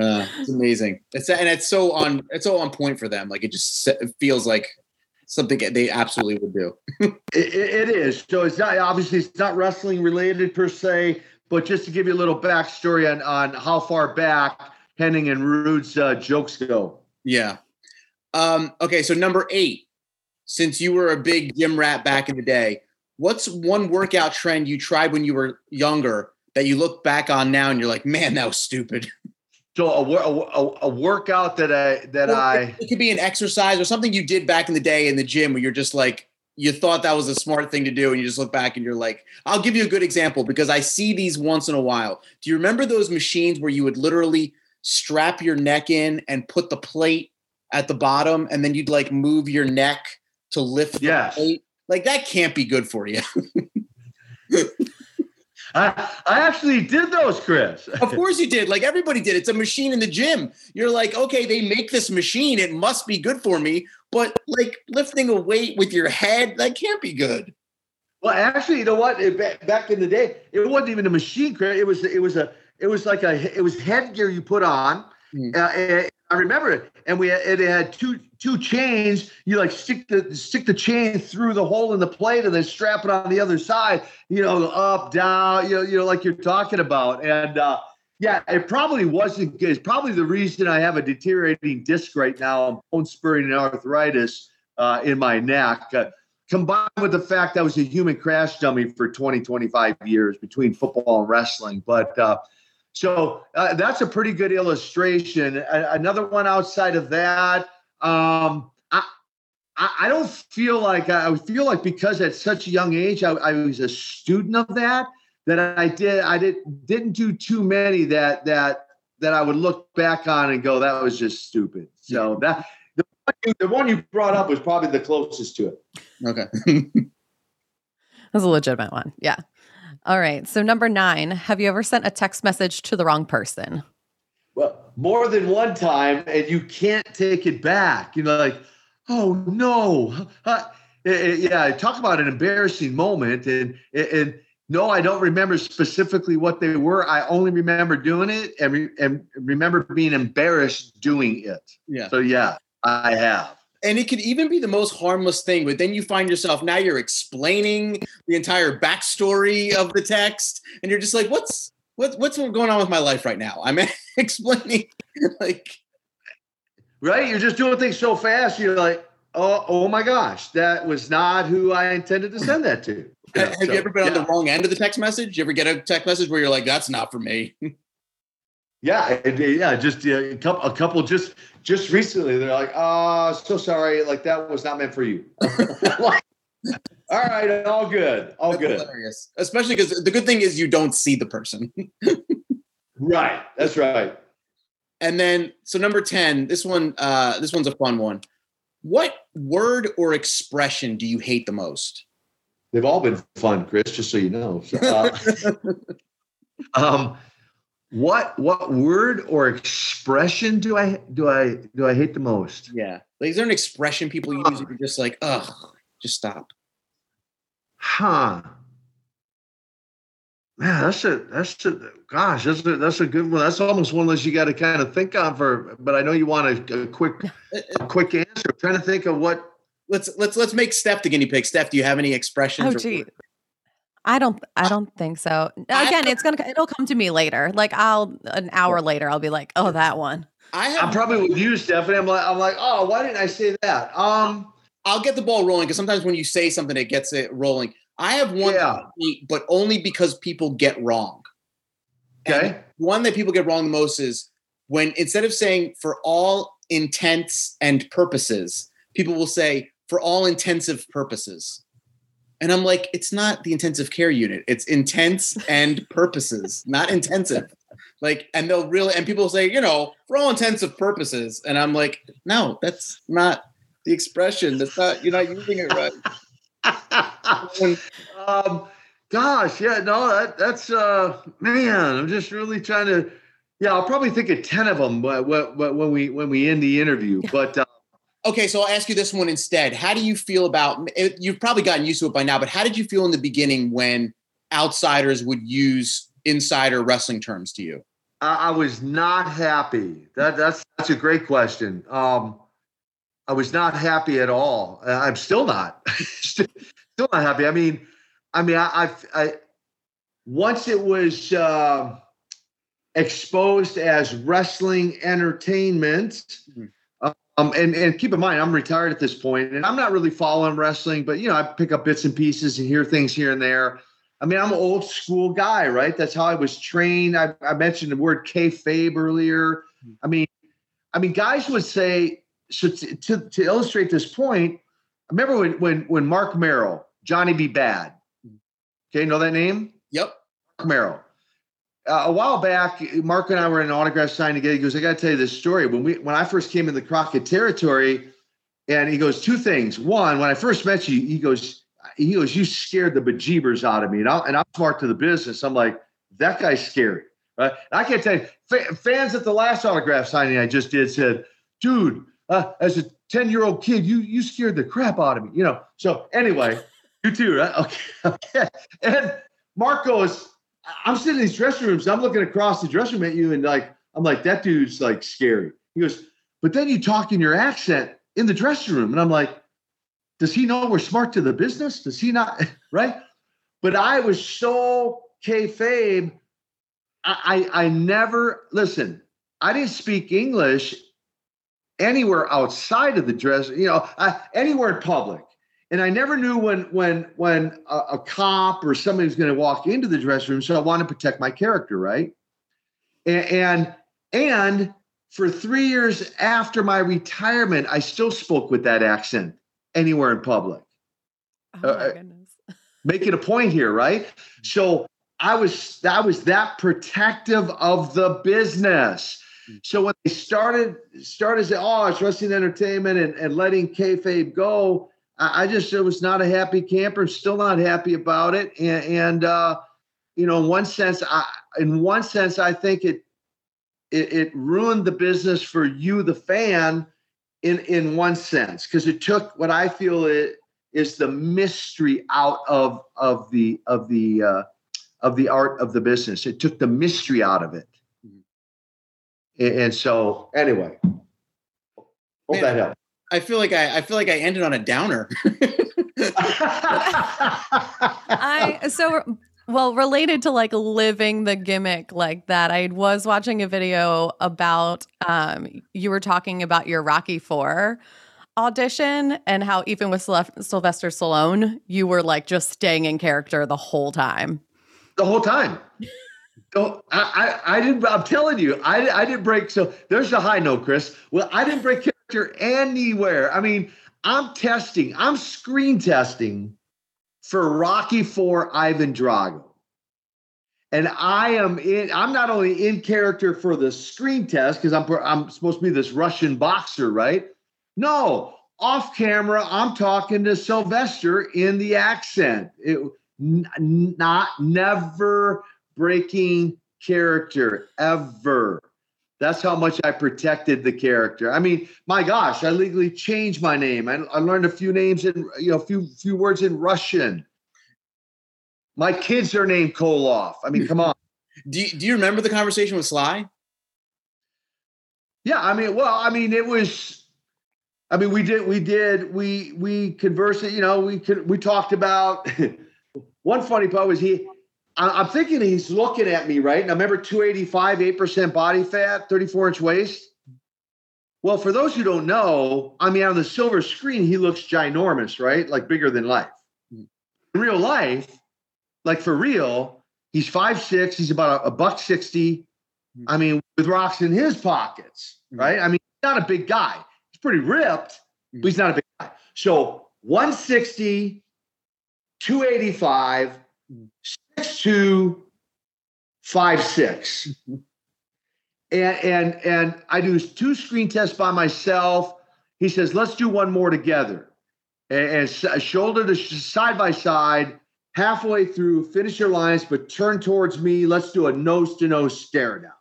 Uh, it's amazing. It's and it's so on it's so on point for them. Like it just it feels like something they absolutely would do. It, it- is. So it's not obviously it's not wrestling related per se, but just to give you a little backstory on on how far back Hennig and Rude's uh, jokes go. Yeah. Um, okay, so number eight. Since you were a big gym rat back in the day, what's one workout trend you tried when you were younger that you look back on now and you're like, man, that was stupid? So a, a, a workout that I that Well, I it, it could be an exercise or something you did back in the day in the gym where you're just like you thought that was a smart thing to do and you just look back and you're like i'll give you a good example because i see these once in a while do you remember those machines where you would literally strap your neck in and put the plate at the bottom and then you'd like move your neck to lift the Yes. plate like that can't be good for you I, I actually did those, Chris. of course you did like everybody did it's a machine in the gym you're like okay they make this machine it must be good for me but like lifting a weight with your head that can't be good Well, actually, you know what? It, back in the day, it wasn't even a machine. Chris. It was it was a it was like a it was headgear you put on. Hmm. Uh, and I remember it, and we it had two two chains. You like stick the stick the chain through the hole in the plate, and then strap it on the other side. You know, up down. You know, you know, like you're talking about. And uh, yeah, it probably wasn't good. It's probably the reason I have a deteriorating disc right now, I'm bone spurring and arthritis uh, in my neck. Uh, combined with the fact I was a human crash dummy for 20, 25 years between football and wrestling. But uh, so uh, that's a pretty good illustration. A- another one outside of that, um, I, I I don't feel like I feel like because at such a young age I, I was a student of that that I did I did didn't do too many that that that I would look back on and go that was just stupid. So that the one you, the one you brought up was probably the closest to it. okay That's a legitimate one. Yeah. All right. So number nine, have you ever sent a text message to the wrong person? well, more than one time, and you can't take it back. You know, like, oh no, Uh, eh, eh, yeah. Talk about an embarrassing moment, and and no, I don't remember specifically what they were. I only remember doing it, and re- and remember being embarrassed doing it. yeah So yeah, I have. And it could even be the most harmless thing, but then you find yourself now you're explaining the entire backstory of the text, and you're just like, what's what, what's going on with my life right now? I'm explaining like right. You're just doing things so fast. You're like, oh, oh my gosh, that was not who I intended to send that to. Yeah, Have so, you ever been yeah. on the wrong end of the text message? You ever get a text message where you're like, that's not for me? yeah, yeah, just a couple, a couple just just recently. They're like, oh, so sorry, like that was not meant for you. like, all right, all good, all that's good. Hilarious, especially because the good thing is you don't see the person. right, that's right. And then, so number ten, this one, uh, this one's a fun one. What word or expression do you hate the most? They've all been fun, Chris. Just so you know. So, uh, um, what what word or expression do I do I do I hate the most? Yeah, like is there an expression people use? You're just like, ugh, just stop. Huh. Man, that's a that's a gosh, that's a that's a good one. That's almost one that you got to kind of think on for. But I know you want a, a quick uh, uh, a quick answer. I'm trying to think of what. Let's let's let's make Steph the guinea pig. Steph, do you have any expressions? Oh, gee. I don't I don't think so. Again, it's gonna it'll come to me later. Like I'll an hour later, I'll be like, oh, that one. I have, I'm probably with you, Stephanie. I'm like I'm like, oh, why didn't I say that? Um, I'll get the ball rolling because sometimes when you say something, it gets it rolling. I have one, yeah. but only because people get wrong. Okay. And one that people get wrong the most is when instead of saying for all intents and purposes, people will say for all intensive purposes. And I'm like, it's not the intensive care unit. It's intense and purposes, not intensive. Like, and they'll really, and people say, you know, for all intensive purposes. And I'm like, no, that's not the expression. That's not, you're not using it right. um, gosh, yeah, no, that, that's uh, man. I'm just really trying to. Yeah, I'll probably think of ten of them when, when we when we end the interview. But uh, okay, so I'll ask you this one instead. How do you feel about? You've probably gotten used to it by now, but how did you feel in the beginning when outsiders would use insider wrestling terms to you? I, I was not happy. That that's that's a great question. Um, I was not happy at all. I'm still not. still not happy. I mean, I mean, I, I, I once it was uh, exposed as wrestling entertainment. Mm-hmm. Um, and and keep in mind, I'm retired at this point, and I'm not really following wrestling, but you know, I pick up bits and pieces and hear things here and there. I mean, I'm an old school guy, right? That's how I was trained. I, I mentioned the word kayfabe earlier. Mm-hmm. I mean, I mean, guys would say so to, to, to, illustrate this point, I remember when when when Marc Mero, Johnny B. Bad, okay, know that name? Yep, Marc Mero. Uh, a while back, Marc and I were in an autograph sign together. He goes, "I got to tell you this story. When we when I first came in the Crockett territory, and he goes two things. One, when I first met you, he goes, he goes, you scared the bejeebers out of me, and, I, and I'm smart to the business. I'm like, that guy's scary, right? And I can't tell you, fans at the last autograph signing I just did said, dude, uh, as a 10 year old kid, you you scared the crap out of me, you know. So anyway, you too, right? Okay. okay. And Marc goes, I'm sitting in these dressing rooms, I'm looking across the dressing room at you, and like, I'm like, that dude's like scary. He goes, but then you talk in your accent in the dressing room. And I'm like, does he know we're smart to the business? Does he not? right? But I was so kayfabe. I, I I never listen. I didn't speak English anywhere outside of the dress, you know, uh, anywhere in public. And I never knew when when when a, a cop or somebody was going to walk into the dressing room, so I want to protect my character, right? And, and and for three years after my retirement, I still spoke with that accent anywhere in public. Oh my uh, goodness. making a point here, right? So I was I was that protective of the business. So when they started started saying, "Oh, it's wrestling entertainment," and, and letting kayfabe go, I, I just it was not a happy camper. Still not happy about it, and, and uh, you know, in one sense, I in one sense, I think it it, it ruined the business for you, the fan, in in one sense, because it took what I feel it is the mystery out of of the of the uh, of the art of the business. It took the mystery out of it. And so, anyway, hope Man, that helps. I feel like I, I feel like I ended on a downer. I so well related to like living the gimmick like that. I was watching a video about um you were talking about your Rocky 4 audition and how even with Sylvester Stallone, you were like just staying in character the whole time. The whole time. Oh, I, I, I didn't. I'm telling you, I, I didn't break. So there's the high note, Chris. Well, I didn't break character anywhere. I mean, I'm testing. I'm screen testing for Rocky Four Ivan Drago, and I am in. I'm not only in character for the screen test because I'm I'm supposed to be this Russian boxer, right? No, off camera, I'm talking to Sylvester in the accent. It n- not never breaking character ever. That's how much I protected the character. I mean, my gosh, I legally changed my name. I, I learned a few names in, you know, a few few words in Russian. My kids are named Koloff. I mean, come on. do you, do you remember the conversation with Sly? Yeah, I mean, well, I mean, it was. I mean, we did, we did, we we conversed. You know, we could, we talked about. one funny part was he I'm thinking he's looking at me, right? I remember 285, 8% body fat, 34 inch waist. Well, for those who don't know, I mean, on the silver screen, he looks ginormous, right? Like bigger than life. Hmm. In real life, like for real, he's five six. He's about a, a buck 60. Hmm. I mean, with rocks in his pockets, hmm. right? I mean, he's not a big guy. He's pretty ripped, but he's not a big guy. So 160, 285, two, five six. and and and I do two screen tests by myself. He says, "Let's do one more together." And, and shoulder to side by side, halfway through, finish your lines, but turn towards me. Let's do a nose to nose stare down.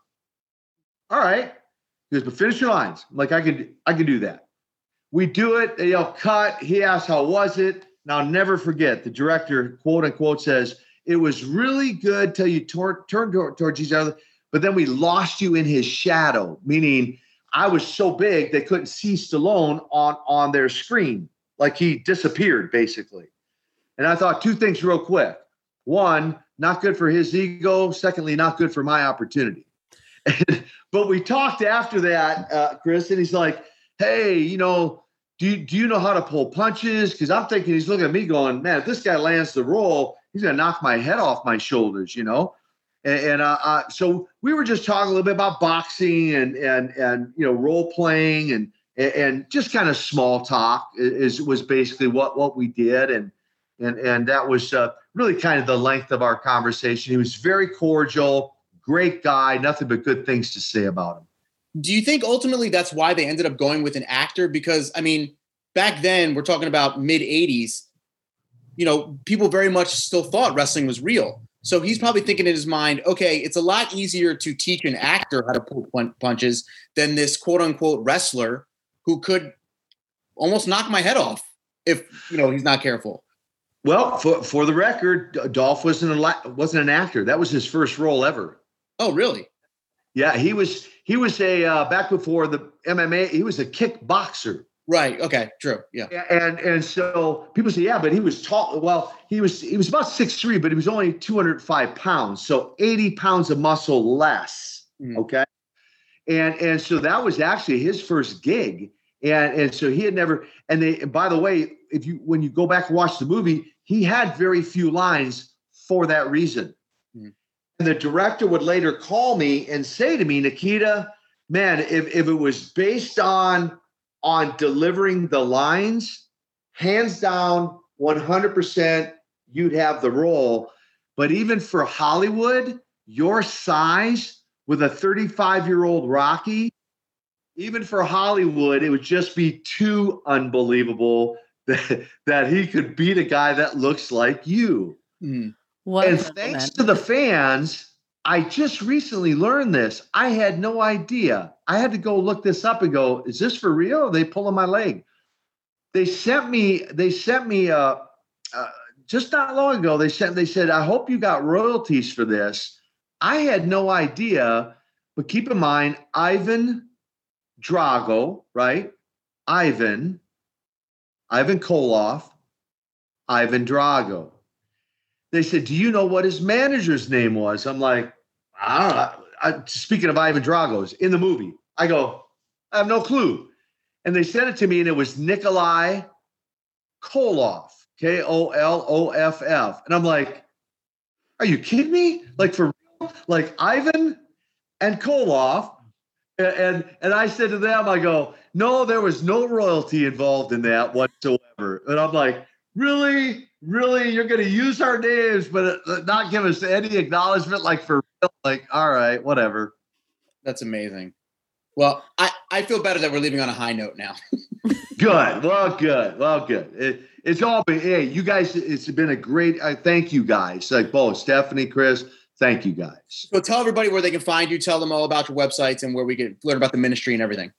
All right. He goes, but finish your lines. I'm like I can I can do that. We do it. They all cut. He asks, "How was it?" I'll never forget. The director, quote unquote, says, it was really good till you tor- turned towards each other, but then we lost you in his shadow, meaning I was so big they couldn't see Stallone on on their screen, like he disappeared basically. And I thought two things real quick: one, not good for his ego; secondly, not good for my opportunity. but we talked after that, uh, Chris, and he's like, "Hey, you know." Do you, do you know how to pull punches? Because I'm thinking he's looking at me going, man, if this guy lands the role, he's going to knock my head off my shoulders, you know? And, and uh, uh, so we were just talking a little bit about boxing and, and, and, you know, role playing and, and just kind of small talk is, was basically what, what we did. And, and, and that was uh, really kind of the length of our conversation. He was very cordial, great guy, nothing but good things to say about him. Do you think ultimately that's why they ended up going with an actor? Because I mean, back then we're talking about mid 80s you know, people very much still thought wrestling was real. So he's probably thinking in his mind, okay, it's a lot easier to teach an actor how to pull punches than this quote unquote wrestler who could almost knock my head off if you know he's not careful. Well, for for the record, Dolph wasn't a wasn't an actor. That was his first role ever. Oh, really? Yeah, he was he was a uh, back before the MMA. He was a kickboxer. Right. Okay. True. Yeah. And and so people say, yeah, but he was tall. Well, he was he was about six three, but he was only two hundred five pounds, so eighty pounds of muscle less. Mm. Okay. And and so that was actually his first gig, and and so he had never. And they. And by the way, if you when you go back and watch the movie, he had very few lines for that reason. Mm. And the director would later call me and say to me, Nikita, man, if if it was based on on delivering the lines, hands down, 100%, you'd have the role. But even for Hollywood, your size with a 35 year old Rocky, even for Hollywood, it would just be too unbelievable that, that he could beat a guy that looks like you. Mm. and thanks to the fans, I just recently learned this. I had no idea. I had to go look this up and go, is this for real? Are they pulling my leg? They sent me, they sent me uh, uh just not long ago, they sent they said, I hope you got royalties for this. I had no idea, but keep in mind, Ivan Drago, right? Ivan, Ivan Koloff, Ivan Drago. They said, Do you know what his manager's name was? I'm like, I don't know. I, speaking of Ivan Drago's in the movie, I go, I have no clue. And they sent it to me, and it was Nikolai Koloff, K O L O F F. And I'm like, Are you kidding me? Like, for real? Like, Ivan and Koloff. And, and, and I said to them, I go, No, there was no royalty involved in that whatsoever. And I'm like, Really? Really? You're going to use our names, but uh, not give us any acknowledgement? Like, for real? Like, all right, whatever. That's amazing. Well, I, I feel better that we're leaving on a high note now. good. Well, good. Well, good. It, it's all been, hey, you guys, it's been a great, I thank you guys. Like both Stephanie, Chris, thank you guys. So tell everybody where they can find you. Tell them all about your websites and where we can learn about the ministry and everything.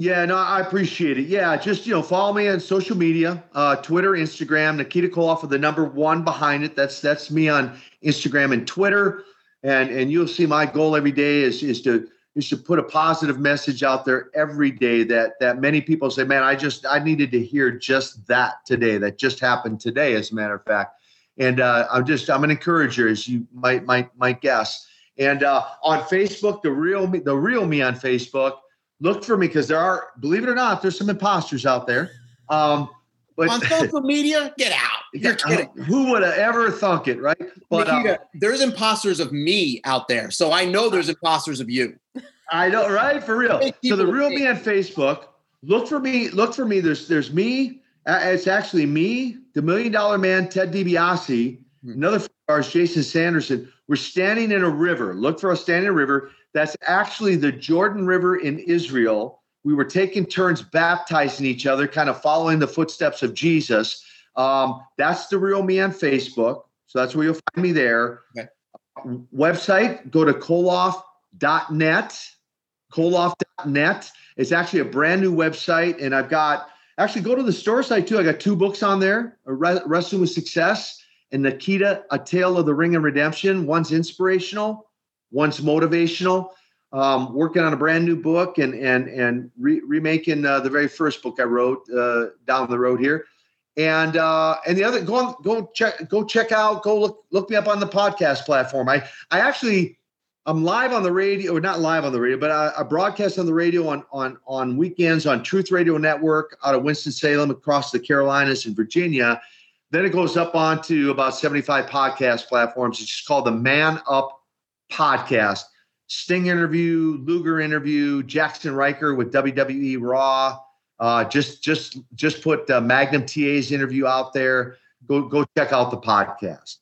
Yeah, no, I appreciate it. Yeah, just you know, follow me on social media, uh, Twitter, Instagram, Nikita Koloff with the number one behind it. That's that's me on Instagram and Twitter. And and you'll see my goal every day is is to is to put a positive message out there every day that that many people say, man, I just I needed to hear just that today. That just happened today, as a matter of fact. And uh, I'm just I'm an encourager, as you might might might guess. And uh, on Facebook, the real me, the real me on Facebook look for me because there are, believe it or not, there's some imposters out there. Um, but on social media, get out. You're kidding. Who would have ever thunk it, right? But Nikita, uh, there's imposters of me out there, so I know there's imposters of you. I know, right? For real. So the real me on Facebook. Look for me. Look for me. There's there's me. Uh, it's actually me, the Million Dollar Man, Ted DiBiase, hmm. another ours, Jason Sanderson. We're standing in a river. Look for us standing in a river. That's actually the Jordan River in Israel. We were taking turns baptizing each other, kind of following the footsteps of Jesus. Um, that's the real me on Facebook. So that's where you'll find me there. Okay. Website, go to koloff.net. Koloff.net. It's actually a brand new website. And I've got, actually, go to the store site too. I got two books on there Wrestling with Success and Nikita, A Tale of the Ring and Redemption. One's inspirational, one's motivational. Um, working on a brand new book and and and re- remaking uh, the very first book I wrote uh, down the road here, and uh, and the other go on, go check go check out go look look me up on the podcast platform. I I actually I'm live on the radio or not live on the radio, but I, I broadcast on the radio on on on weekends on Truth Radio Network out of Winston Salem across the Carolinas and Virginia. Then it goes up onto about 75 podcast platforms. It's just called the Man Up podcast. Sting interview, Luger interview, Jaxson Ryker with WWE Raw. Uh, just just just put uh, Magnum TA's interview out there. Go go check out the podcast.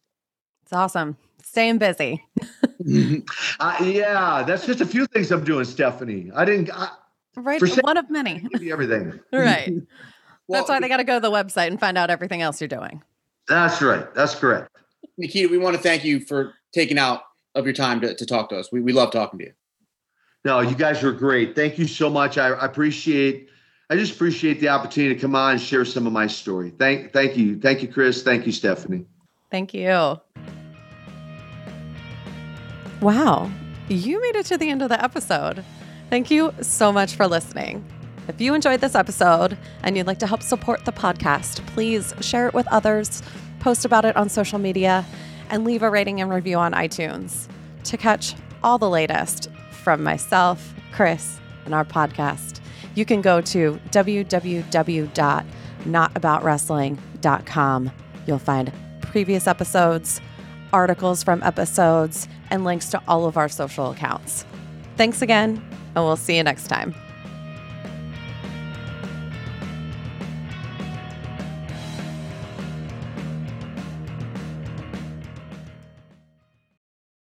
It's awesome. Staying busy. uh, yeah, that's just a few things I'm doing, Stephanie. I didn't. I, right, one of many. everything. right. well, that's why they got to go to the website and find out everything else you're doing. That's right. That's correct. Nikita, we want to thank you for taking out of your time to, to talk to us. We, we love talking to you. No, you guys were great. Thank you so much. I, I appreciate I just appreciate the opportunity to come on and share some of my story. Thank thank you. Thank you, Chris. Thank you, Stephanie. Thank you. Wow. You made it to the end of the episode. Thank you so much for listening. If you enjoyed this episode and you'd like to help support the podcast, please share it with others, post about it on social media, and leave a rating and review on iTunes. To catch all the latest from myself, Chris, and our podcast, you can go to www.notaboutwrestling.com. You'll find previous episodes, articles from episodes, and links to all of our social accounts. Thanks again, and we'll see you next time.